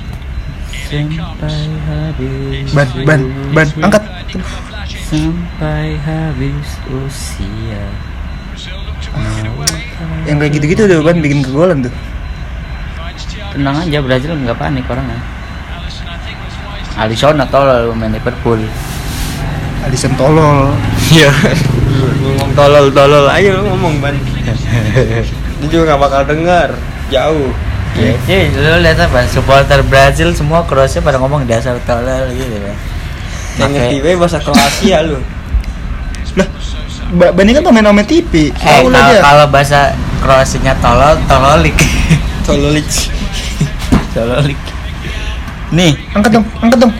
Sampai habis Ban, ban, ban, angkat. Sampai habis usia. Yang kayak gitu-gitu tuh ban bikin kegolan tuh Tenang aja Brazil nggak panik orangnya Alisson atau main Liverpool Alisson tolol Iya. ngomong tolol tolol ayo lu ngomong ban. *laughs* Dia juga gak bakal dengar. Jauh. Ya, ya, lu lihat apa? Supporter Brazil semua Kroasia pada ngomong dasar tolol gitu kan. Yang ngerti we bahasa Kroasia lu. Lah Ba- Bani kan pemain-pemain TV Eh, kalau, bahasa Kroasinya tolol, tololik. Tololic. *laughs* tololik. Nih, Angkat dong, angkat dong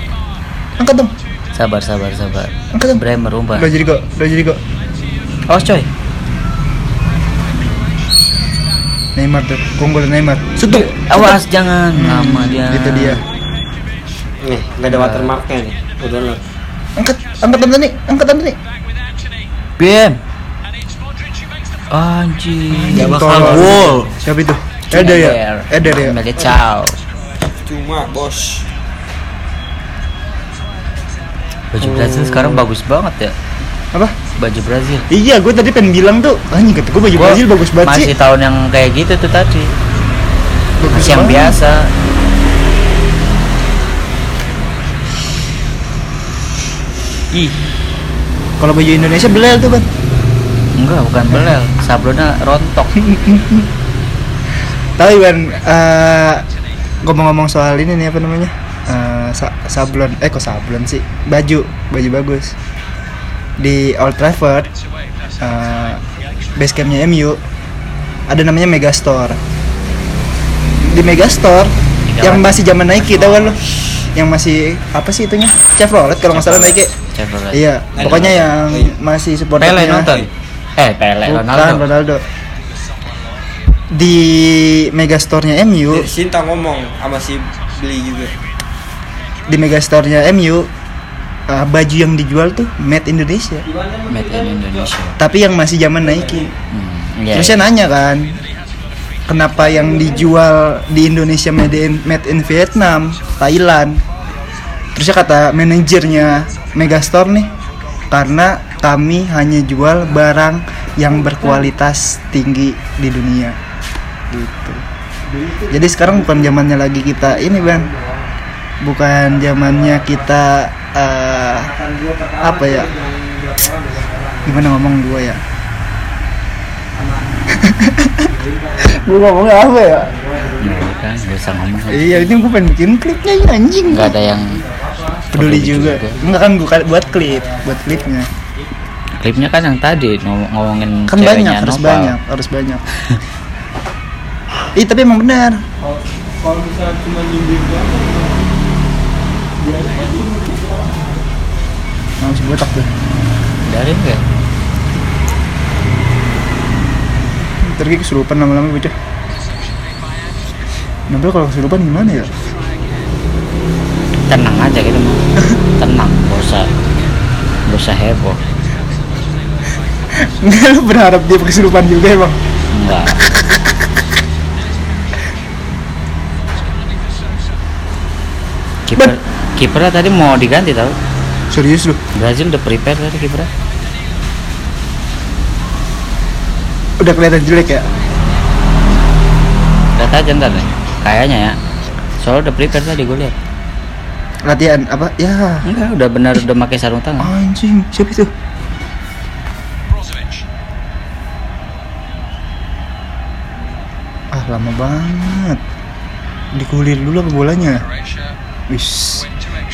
Angkat dong sabar sabar sabar. Angkat dong Bremer umpan. Udah jadi kok, udah jadi kok Awas coy. Neymar tuh, Kongo dan Neymar Sutu Awas jangan Hmm, lama dia. Itu dia Nih, gak ada watermarknya nih. Udah lu. Angkat, angkat Antoni, angkat Antoni BM. Anjing. Gak bakal. Gol. Siapa itu? Eder ya? Eder ya? Militao. Cuma bos. Baju Brazil sekarang bagus banget ya. Apa? Baju Brazil. Iya, gue tadi pengen bilang tuh Anjing kata gue baju Gua Brazil bagus banget sih Masih tahun yang kayak gitu tuh tadi. Bagus Masih yang banget. biasa. Ih, Kalau baju Indonesia belel tuh ban enggak bukan belel, sablonnya rontok. *laughs* Tapi ban eh, ngomong-ngomong soal ini nih apa namanya? Eh, sa- sablon. Eh kok sablon sih? Baju. Baju bagus. Di Old Trafford eh, base campnya MU ada namanya Megastore. Di Megastore yang masih zaman Nike tau kan lo yang masih apa sih itunya? Chevrolet kalau nggak salah Nike. Chevrolet. iya pokoknya yang masih supporternya Pele nonton. Eh, Pele Bukan, Ronaldo. Di Megastore-nya MU, Sinta ngomong sama si beli juga. di Megastore-nya MU uh, baju yang dijual tuh made Indonesia. Made in Indonesia. Tapi yang masih zaman Nike. Hmm, iya, Terus saya iya. nanya kan, kenapa yang dijual di Indonesia made in, made in Vietnam, Thailand? Terusnya kata manajernya Megastore nih, karena kami hanya jual barang yang berkualitas tinggi di dunia. Gitu. Jadi sekarang bukan zamannya lagi kita ini bang, bukan zamannya kita eh, apa ya? Gimana ngomong gua ya? *laughs* gue ngomongnya apa ya? Ya usah ngomong. Iya ini gue pengen bikin klipnya ini anjing Nggak ada yang peduli juga. Enggak kan gue buat klip, buat klipnya. Klipnya kan yang tadi ngom- ngomongin Kan banyak, harus Nopal. banyak, harus banyak. *laughs* Ih tapi emang benar. Kalau misalnya cuma nyindir Nah, masih botak tuh. Dari enggak? Ntar kayak kesurupan lama-lama bocah. Nempel kalau kesurupan gimana ya? Tenang aja gitu mah. *laughs* Tenang, gak usah gak usah heboh. Enggak lu berharap dia kesurupan juga emang. Enggak. *laughs* Kiper kipernya tadi mau diganti tau Serius lu? Brazil udah prepare tadi kipernya Udah kelihatan jelek ya? Lihat aja ntar deh Kayaknya ya Soalnya udah prepare tadi gue lihat Latihan apa? Ya. Enggak udah benar udah pakai sarung tangan Anjing, siapa itu? Ah, lama banget. Dikulir dulu ke bolanya. Wish,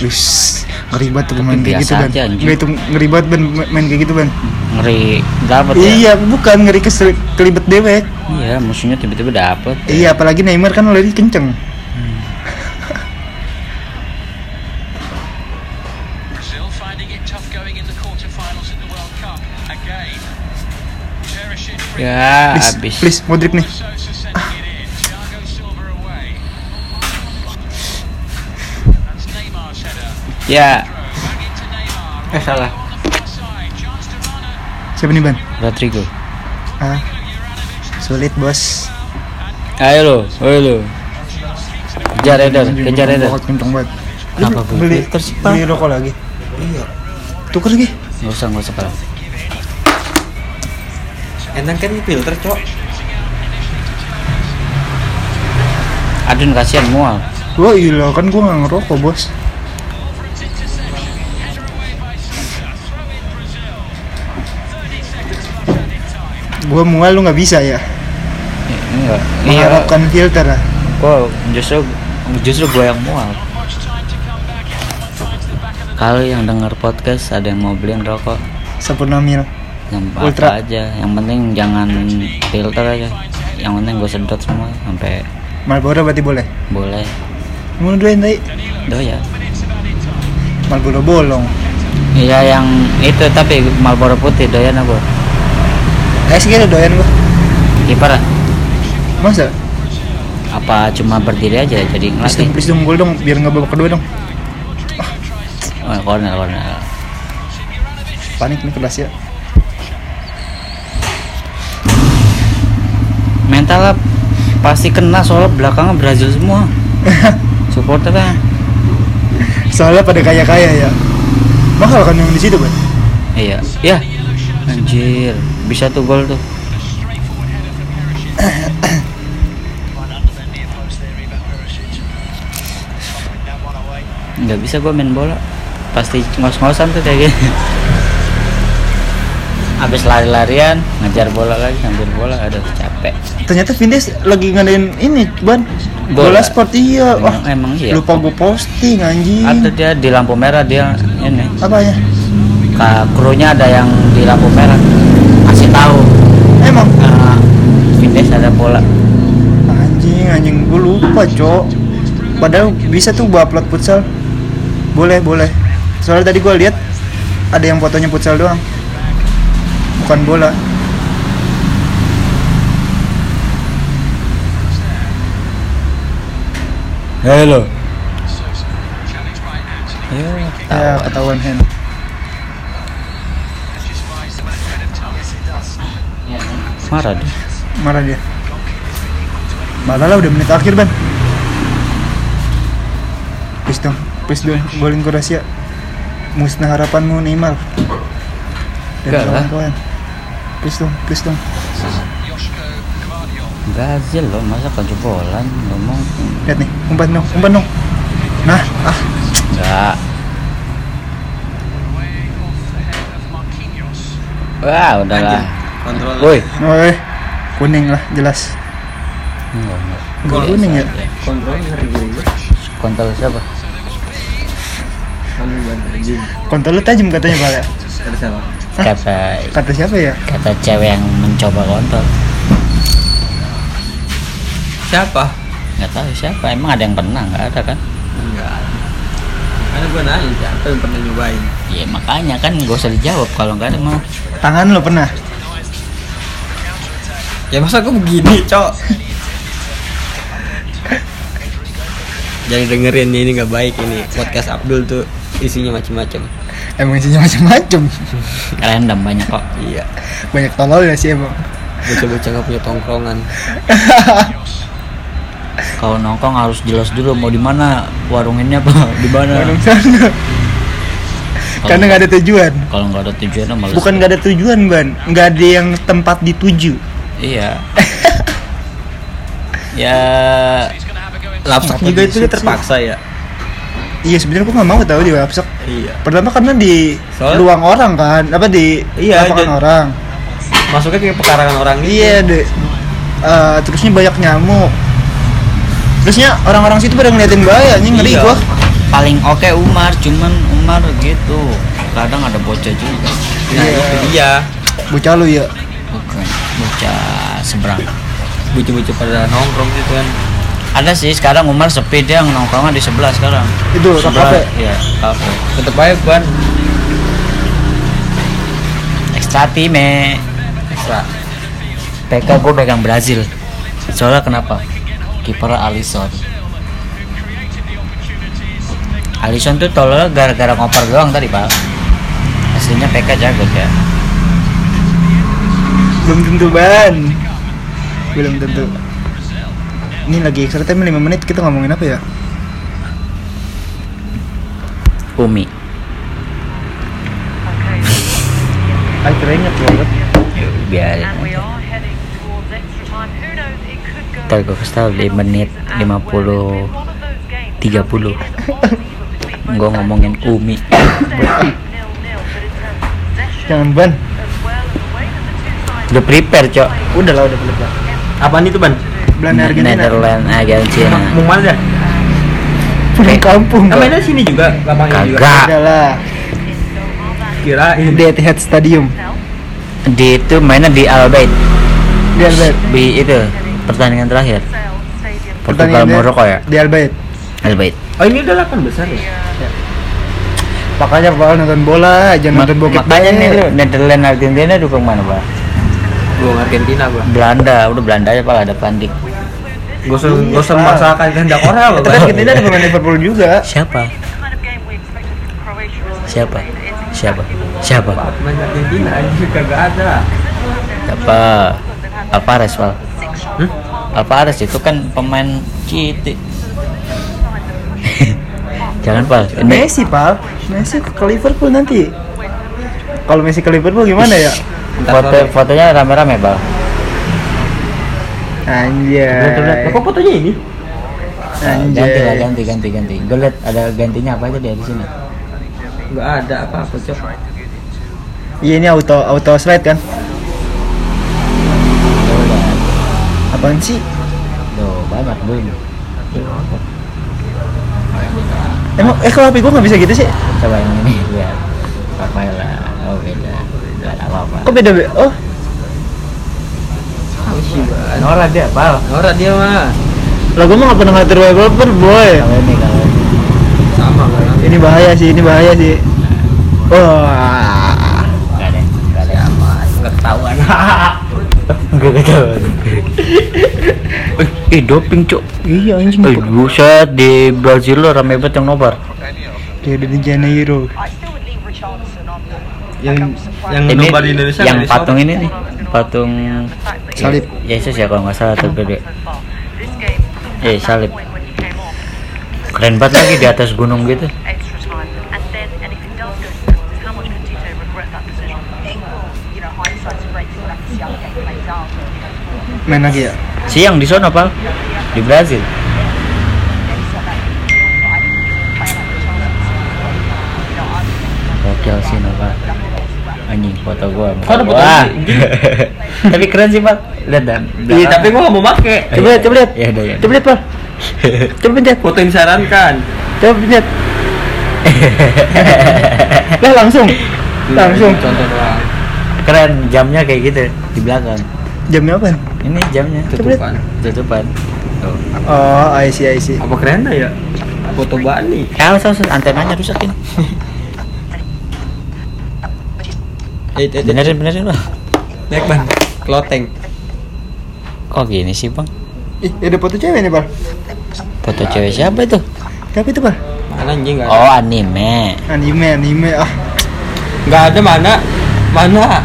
wish, ngeri banget tuh main kayak gitu kan ngeri itu ngeri banget ben main kayak gitu ban ngeri dapat ya iya bukan ngeri kesel kelibet dewek iya musuhnya tiba-tiba dapet ya. iya apalagi Neymar kan lari kenceng hmm. Ya, habis. Please, Modric nih. Ya, Eh salah. siapa nih ban Rodrigo. ah sulit bos Ayo lo, ayo lo. Kejar Eder, kejar Eder. Banget, kenceng banget Lu Kenapa beli beli Pak? beli rokok lagi Iya. tuker lagi Nggak usah, nggak usah Pak. Enak kan filter cok. Adun kasihan mual. Wah iya kan gua nggak ngerokok bos Gua mual lu nggak bisa ya Enggak. Iya. Mengharapkan filter ah Kok justru justru gue yang mual. Kalau yang denger podcast ada yang mau beliin rokok, Sempurna mil yang Ultra. aja. Yang penting jangan filter aja. Yang penting gue sedot semua sampai Marlboro berarti boleh boleh. Mau duain tadi Doya. Marlboro bolong Iya yang itu tapi Marlboro putih doyan aku. Eh segini doyan gua Kiper Masa? apa cuma berdiri aja jadi Please ngelatih? dong, please dong gol dong biar nggak babak kedua dong Oh, corner corner. Panik nih kelas ya Mentalnya pasti kena soalnya belakangnya Brazil semua. *laughs* Supporternya. Soalnya pada kaya-kaya ya Mahal kan yang di situ kan? Iya, ya. Anjir, bisa tuh gol tuh. Nggak bisa gue main bola. Pasti ngos-ngosan tuh kayak gini. Abis lari-larian, ngejar bola lagi, ngambil bola, aduh capek. Ternyata Vindes lagi ngadain ini ban Bola. Bola sport iya Emang, Wah emang iya. lupa gue posting anjing Ada dia di lampu merah dia ini. Apanya? Ka krunya ada yang di lampu merah. Tahu. Emang? Uh, Vindes ada bola. Anjing, anjing gue lupa cok Padahal bisa tuh gua upload futsal Boleh, boleh Soalnya tadi gua lihat ada yang fotonya futsal doang Bukan bola Halo. Ya ketahuan hand Marah dia. Marah dia. Marah lah udah menit akhir ban Please dong, please dong Golin Kroasia Musnah harapanmu Neymar. Dan kawan-kawan. Please dong, please dong. Gazil loh, masa kejebolan ngomong. Lihat nih, umpan dong, umpan dong. Nah, ah. Enggak. Wah, udahlah. Kontrol. Woi. Eh, kuning lah jelas Enggak, enggak. Kuning ya? Kontrol. Kontol siapa? Kontol lu tajam katanya pak ya Ada siapa? Kata Kata siapa ya? kata cewek yang mencoba kontol. Siapa? Enggak tahu siapa. Emang ada yang pernah? Enggak ada kan? Enggak. Karena gue nanya siapa yang pernah nyobain. Iya makanya kan gak usah dijawab kalau nggak ada mau. Tangan lo pernah? Ya masa gue begini, cok. Jangan dengerin ini nggak baik ini podcast Abdul tuh isinya macam-macam. Emang isinya macam-macam Random banyak kok. Iya. Banyak tolol ya sih emang Bocah-bocah nggak punya tongkrongan. *laughs* Kalau nongkrong harus jelas dulu mau di mana warung ini apa di mana. Warung sana Karena nggak ada tujuan Kalau nggak ada tujuan. Bukan nggak ada tujuan ban nggak ada yang tempat dituju Iya. *laughs* ya Lapsak juga itu di dia terpaksa ya. Iya sebenarnya gua nggak mau tahu di website Iya. Pertama karena di Soalnya- ruang orang kan Apa di Iya, lapangan jadi- orang Masuknya kayak pekarangan orang gitu. Iya deh Eh, Terusnya banyak nyamuk Terusnya orang-orang situ pada ngeliatin bahaya anjing ngeri Iya. gua paling oke Umar, cuman Umar gitu. Kadang ada bocah juga. Nah, Iya. itu dia. Bocah lu ya Bukan bocah seberang. Bocah-bocah pada nongkrong gitu kan. Ada sih sekarang Umar sepi dia nongkrongnya di sebelah sekarang. Itu Sebelah, kafe Iya, kafe. Tetep aja ban. Ekstra time. Ekstra. PK gue pegang Brazil soalnya kenapa kiper Alisson Alisson tuh tolol gara-gara ngoper doang tadi pak aslinya PK jago ya belum tentu ban belum tentu. Ini lagi extra time 5 menit kita ngomongin apa ya? Umi. Ay keringet banget. Biarin go. ntar gue kasih tau di menit 50 One of those games. 30 gue ngomongin Umi. Jangan ban. udah prepare cok. Udah lah udah pelit Apaan itu ban? Belanda Argentina. Netherlands Argentina. Mau mana dah? pulang kampung Kan mainnya sini juga, lapangnya juga. kagak. Udah lah Kirain. di Etihad Stadium. Di itu mainnya di Albayt di Albayt di itu pertandingan terakhir. Portugal Maroko ya? di Albayt Albayt Oh ini udah 8 besar ya? makanya bakal nonton bola jangan nonton bokep makanya nih Netherlands Argentina dukung mana pak Gua Argentina gua. Belanda udah Belanda aja pak ada pandik Gua usah Iya, gua usah memaksakan kehendak orang apa, tapi Bang? Argentina ada pemain Liverpool juga. Siapa? Siapa? Siapa? Siapa? Main Argentina anjir kagak ada. siapa? Alvarez pak. Hmm? Alvarez itu kan pemain Citi *laughs* jangan pak. Ini Messi pal Messi ke Liverpool nanti. Kalau Messi ke Liverpool gimana ya foto fotonya rame-rame pak anjay. Kok fotonya ini? ganti lah anjay ganti ganti ganti. Gue liat ada gantinya apa aja dia di sini. Enggak ada apa-apa, Cok. iya ini auto auto slide kan? Ya apaan sih? Tuh, banyak belum emang eh kalau HP gua nggak bisa gitu sih? Coba yang ini lihat. Rafael lah. Oh beda nggak ada apa-apa. Kok beda be oh. Nora dia pal Norak dia mah. lah gua mah nggak pernah ngatur wallpaper boy. Kalau ini kalau ini. Sama kan. ini bahaya sih ini bahaya sih. Wah nggak ada nggak ada. Aman, enggak ketahuan. *laughs* nggak ketahuan eh, eh doping cok iya anjing. Eh buset di Brazil lo rame banget yang nobar. Kayak di Janeiro yang yang ini di Indonesia yang patung ini nih patung Salib. Yesus ya kalau nggak salah tergede eh salib. Keren banget lagi di atas gunung gitu. Main lagi ya? Siang di sana pal di Brazil. Gokil sih Nova Anjing foto gua. Foto Wah. ini. *laughs* Tapi keren sih pak. Lihat dan Iya, tapi gua mau pakai. coba lihat coba lihat. Ya udah ya coba lihat pak. Coba pencet Foto yang disarankan. coba pencet lah langsung. Langsung. Contoh doang. Keren jamnya kayak gitu Di belakang. Jamnya apa? Ini jamnya. Tutupan. Tutupan. Tuh. Oh I see I see. Apa keren ya? Foto Bani. Awas awas antenanya rusakin *laughs* Eh, eh, eh. Benerin benerin lah Naik ban. Kloteng. Kok gini sih bang ih ada foto cewek nih pak Foto cewek siapa itu siapa itu pak Mana anjing enggak Oh ada? anime anime anime ah Enggak ada mana? Mana? *laughs*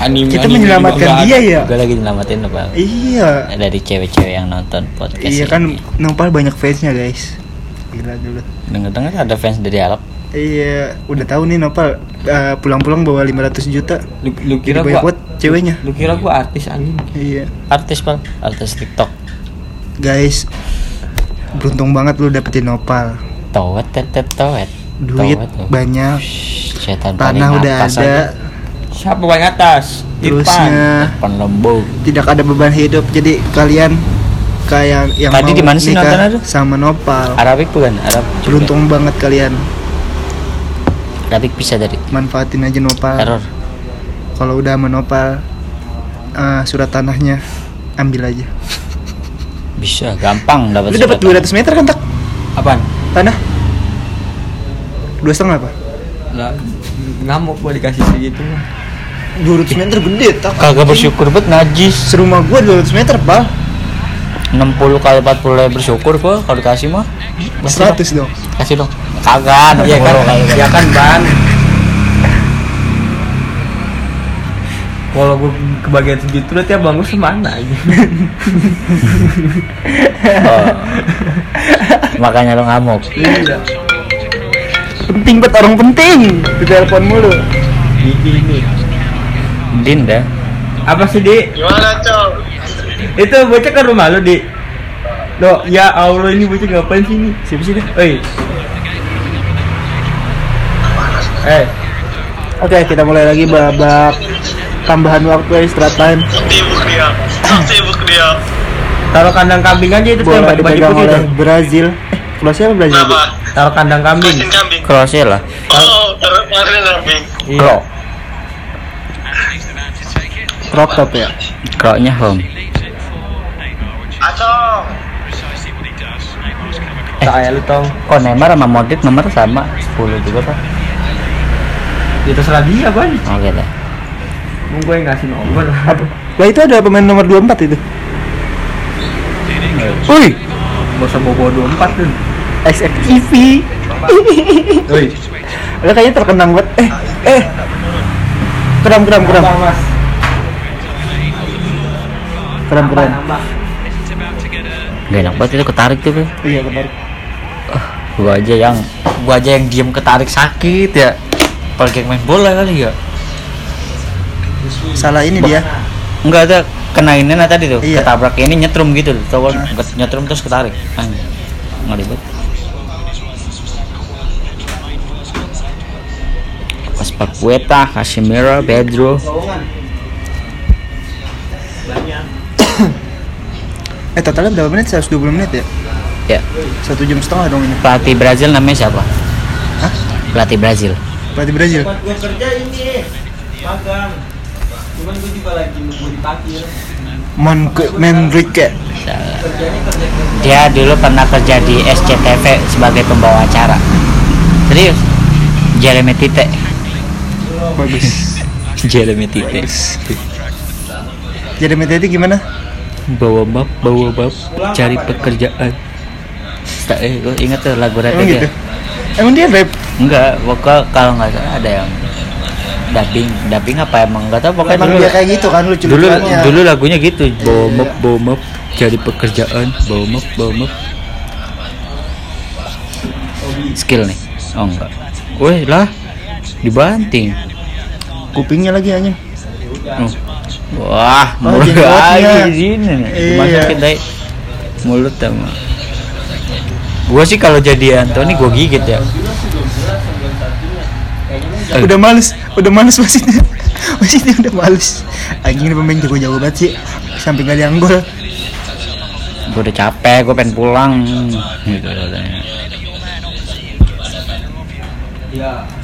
Anime. kita anime menyelamatkan juga dia ya Gue lagi nyelamatin bang iya Dari cewek-cewek yang nonton podcast iya kan ini. Nopal banyak fansnya guys gila dulu Dengar-dengar ada fans dari Arab iya udah tahu nih Nopal. Eh, pulang-pulang bawa 500 juta. Lu, lu kira gua buat ceweknya. Lu kira gua artis anjing? iya. Artis bang. Artis TikTok. Guys beruntung banget lu dapetin Nopal. Towet tetet towet duit Towet banyak. Setan tanah udah ada. aja. Siapa paling atas? Terusnya lembut tidak ada beban hidup. Jadi kalian kayak yang Tadi mau di mana sih nikah sama Nopal. Arabik bukan? Arab juga. beruntung banget kalian Arabik bisa dari manfaatin aja Nopal. Error. Kalau udah menopal eh, surat tanahnya ambil aja. Bisa gampang dapat lu dapat surat 200 meter kan tak? Apaan? tanah. Dua setengah apa? Lah, ngamuk gua dikasih segitu. mah. 200 meter gede tak. Kagak bersyukur bet najis. Serumah gua 200 meter pal. 60 kali 40 lah bersyukur gua kalau dikasih mah. Kasih dong. 100 dong. Kasih dong kagak Iya kan, 60 kali ya kan ban. Kalau gue kebagian segitu berarti abang gue semana aja. Oh. makanya lo ngamuk Iya. penting bet orang penting di telepon mulu Ini ini. din dah Apa sih di? Gimana cok? Itu bocah ke rumah lu di. Lo ya Allah ini bocah ngapain sih ini? siapa sih dia Oi. Eh, oke kita mulai lagi babak tambahan waktu istirahat time Sibuk dia. Sibuk dia. taruh kandang kambing aja itu bola dipegang oleh tuh. Brazil eh Kroasia apa Brazil Kenapa? Taruh kandang kambing. Kambing. Kroasia lah Oh, taruh kemarin kambing. Iya. crop top ya Kroknya home Acong. Tak ayah lu tong. kok Neymar sama Modric nomor sama 10 juga pak Ya terserah dia oke dah Mau gue yang ngasih nomor. *laughs* lah itu ada pemain nomor 24 itu? Wih Gak usah bawa bawa 24 tuh. XXEV Oi. Lah kayaknya terkenang banget. Eh eh. Kram kram kram. Apa, mas? kram kram. gak enak banget itu ketarik tuh iya benar gua aja yang gua aja yang diem ketarik sakit ya apalagi yang main bola kali ya? Salah ini dia. Enggak ada kena ini nah tadi tuh. Iya. ketabrak ini nyetrum gitu tuh tau kan nyetrum terus ketarik. Anjing. ngeri banget Paspakueta, Casemiro, Pedro. *coughs* Eh totalnya berapa menit? 120 menit ya? Ya. Satu jam setengah dong ini. Pelatih Brazil namanya siapa? Hah? pelatih Brazil pelatih Brazil? Gue kerja ini magang. Cuman gue juga lagi nunggu dipanggil. Monke Menrique dia dulu pernah kerja di SCTV sebagai pembawa acara. Serius? Jeremy Tite. Bagus. Jeremy Tite. Jadi media itu gimana? Bawa bab bawa bab cari pekerjaan. Tak eh gue inget tuh lagu rap emang gitu? dia emang dia rap? Enggak vokal kalau nggak salah ada yang dubbing. Dubbing apa emang? Nggak tahu pokoknya emang dulu dia kayak gitu kan lucu dulu lucuannya dulu lagunya gitu bawa map cari pekerjaan bawa map skill nih? Oh enggak. Weh lah dibanting. Kupingnya lagi anjing. Oh. Wah, Oh, mulut jenggotnya. *laughs* lagi sini nih. Iya. Dimasukin mulut sama. Gua sih kalau jadi Anthony gua gigit ya. Eh. udah males udah males wasitnya wasitnya *laughs* udah males anjing ini pemain jago jago banget sih sampai gak ada yang gol Gua udah capek, gua pengen pulang. Gitu katanya. Iya.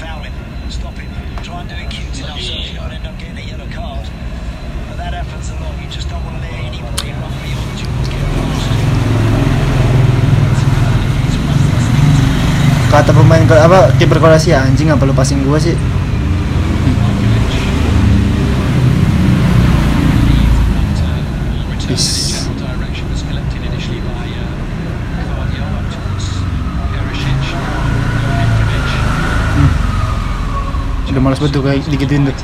Kata pemain ke apa kiper Kroasia anjing apa lu passing gua sih Bis. Hmm. Udah males banget tuh kayak digituin tuh.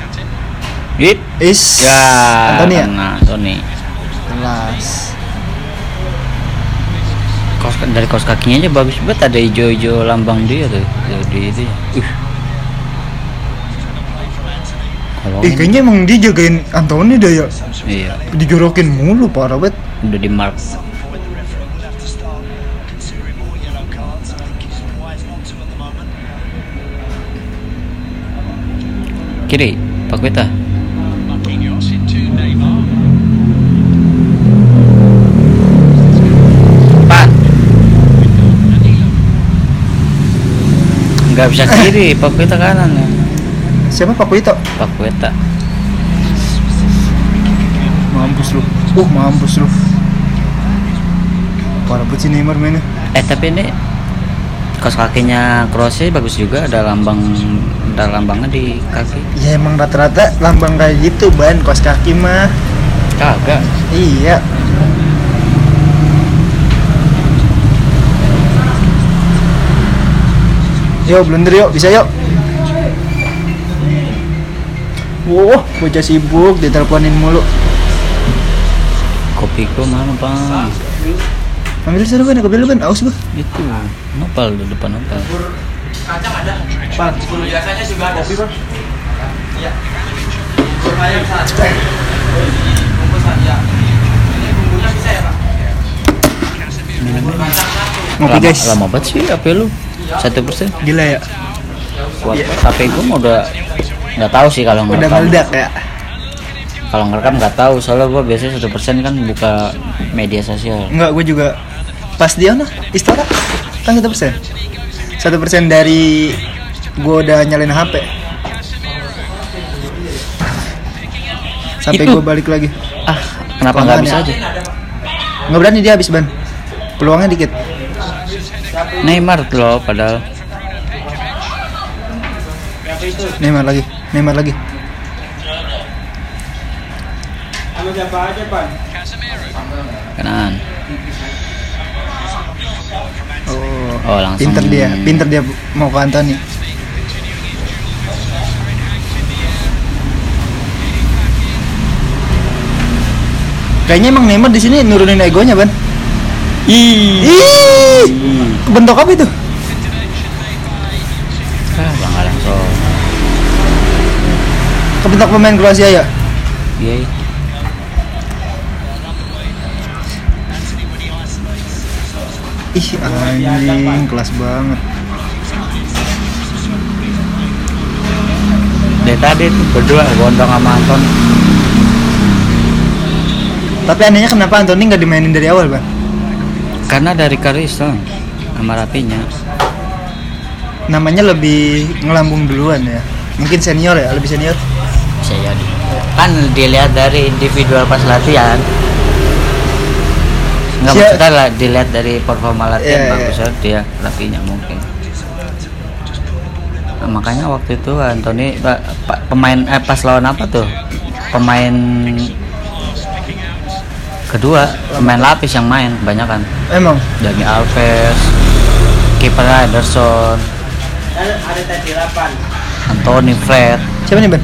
Hit. Is Ya, Anthony ya? kena Anthony. Dari kaos kakinya aja bagus banget ada hijau-hijau lambang dia tuh. Di itu ya. Uh. Kalau Eh kayaknya emang dia jagain Anthony dah ya iya, Digorokin mulu parah banget udah di mark. Kiri, Pak Beta. Pak. Nggak bisa kiri, *laughs* Pak Beta kanan ya. Siapa Pak Wito? Pak Beta. Mampus lu Uh mampus lu Parah banget sih Neymar mainnya Eh tapi ini kos kakinya Kroasia bagus juga ada lambang ada lambangnya di kaki Ya emang rata-rata lambang kayak gitu ban kos kaki mah. kagak Iya. Yuk blunder yuk bisa yuk. Wah, bocah sibuk diteleponin mulu. kopiku mana bang Ambil sana ban, ambil ban, aus gua. itu nopal di depan nopal Ngopi lama, guys. lama banget sih HP lu satu persen Gila ya. Buat HP gue mau udah nggak tahu sih kalau Udah meledak ya. kalau ngerekam nggak tahu soalnya gue biasanya satu persen kan buka media sosial Enggak, gue juga pas dia nah Istora kan satu persen. Satu persen dari gue udah nyalain HP. Sampai gue balik lagi. ah kenapa nggak bisa aja Nggak berani dia habis ban. Peluangnya dikit. Neymar tuh loh padahal Neymar lagi. Neymar lagi. kanan Oh. oh langsung Pinter dia, pinter dia mau ke Anthony. Kayaknya emang Neymar di sini nurunin egonya, Ban. Ih. Ih, bentuk apa itu? ah bang langsung Kebentuk pemain Kroasia ya? iya iya. Ih, anjing, kelas banget. dari tadi tuh berdua gondong sama Anton Tapi anehnya kenapa Anthony nggak dimainin dari awal, Bang? Karena dari Karison sama Rapinya Namanya lebih ngelambung duluan ya. Mungkin senior ya, lebih senior. bisa jadi kan dilihat dari individual pas latihan nggak Sia- maksudnya lah dilihat dari performa latihan Iya, iya. bagus banget dia Rapinya mungkin Nah, makanya waktu itu Anthony pemain eh, pas lawan apa tuh pemain kedua pemain lapis yang main banyak kan Emang. Dani Alves kiper Anderson Anthony Fred Siapa nih, Ban?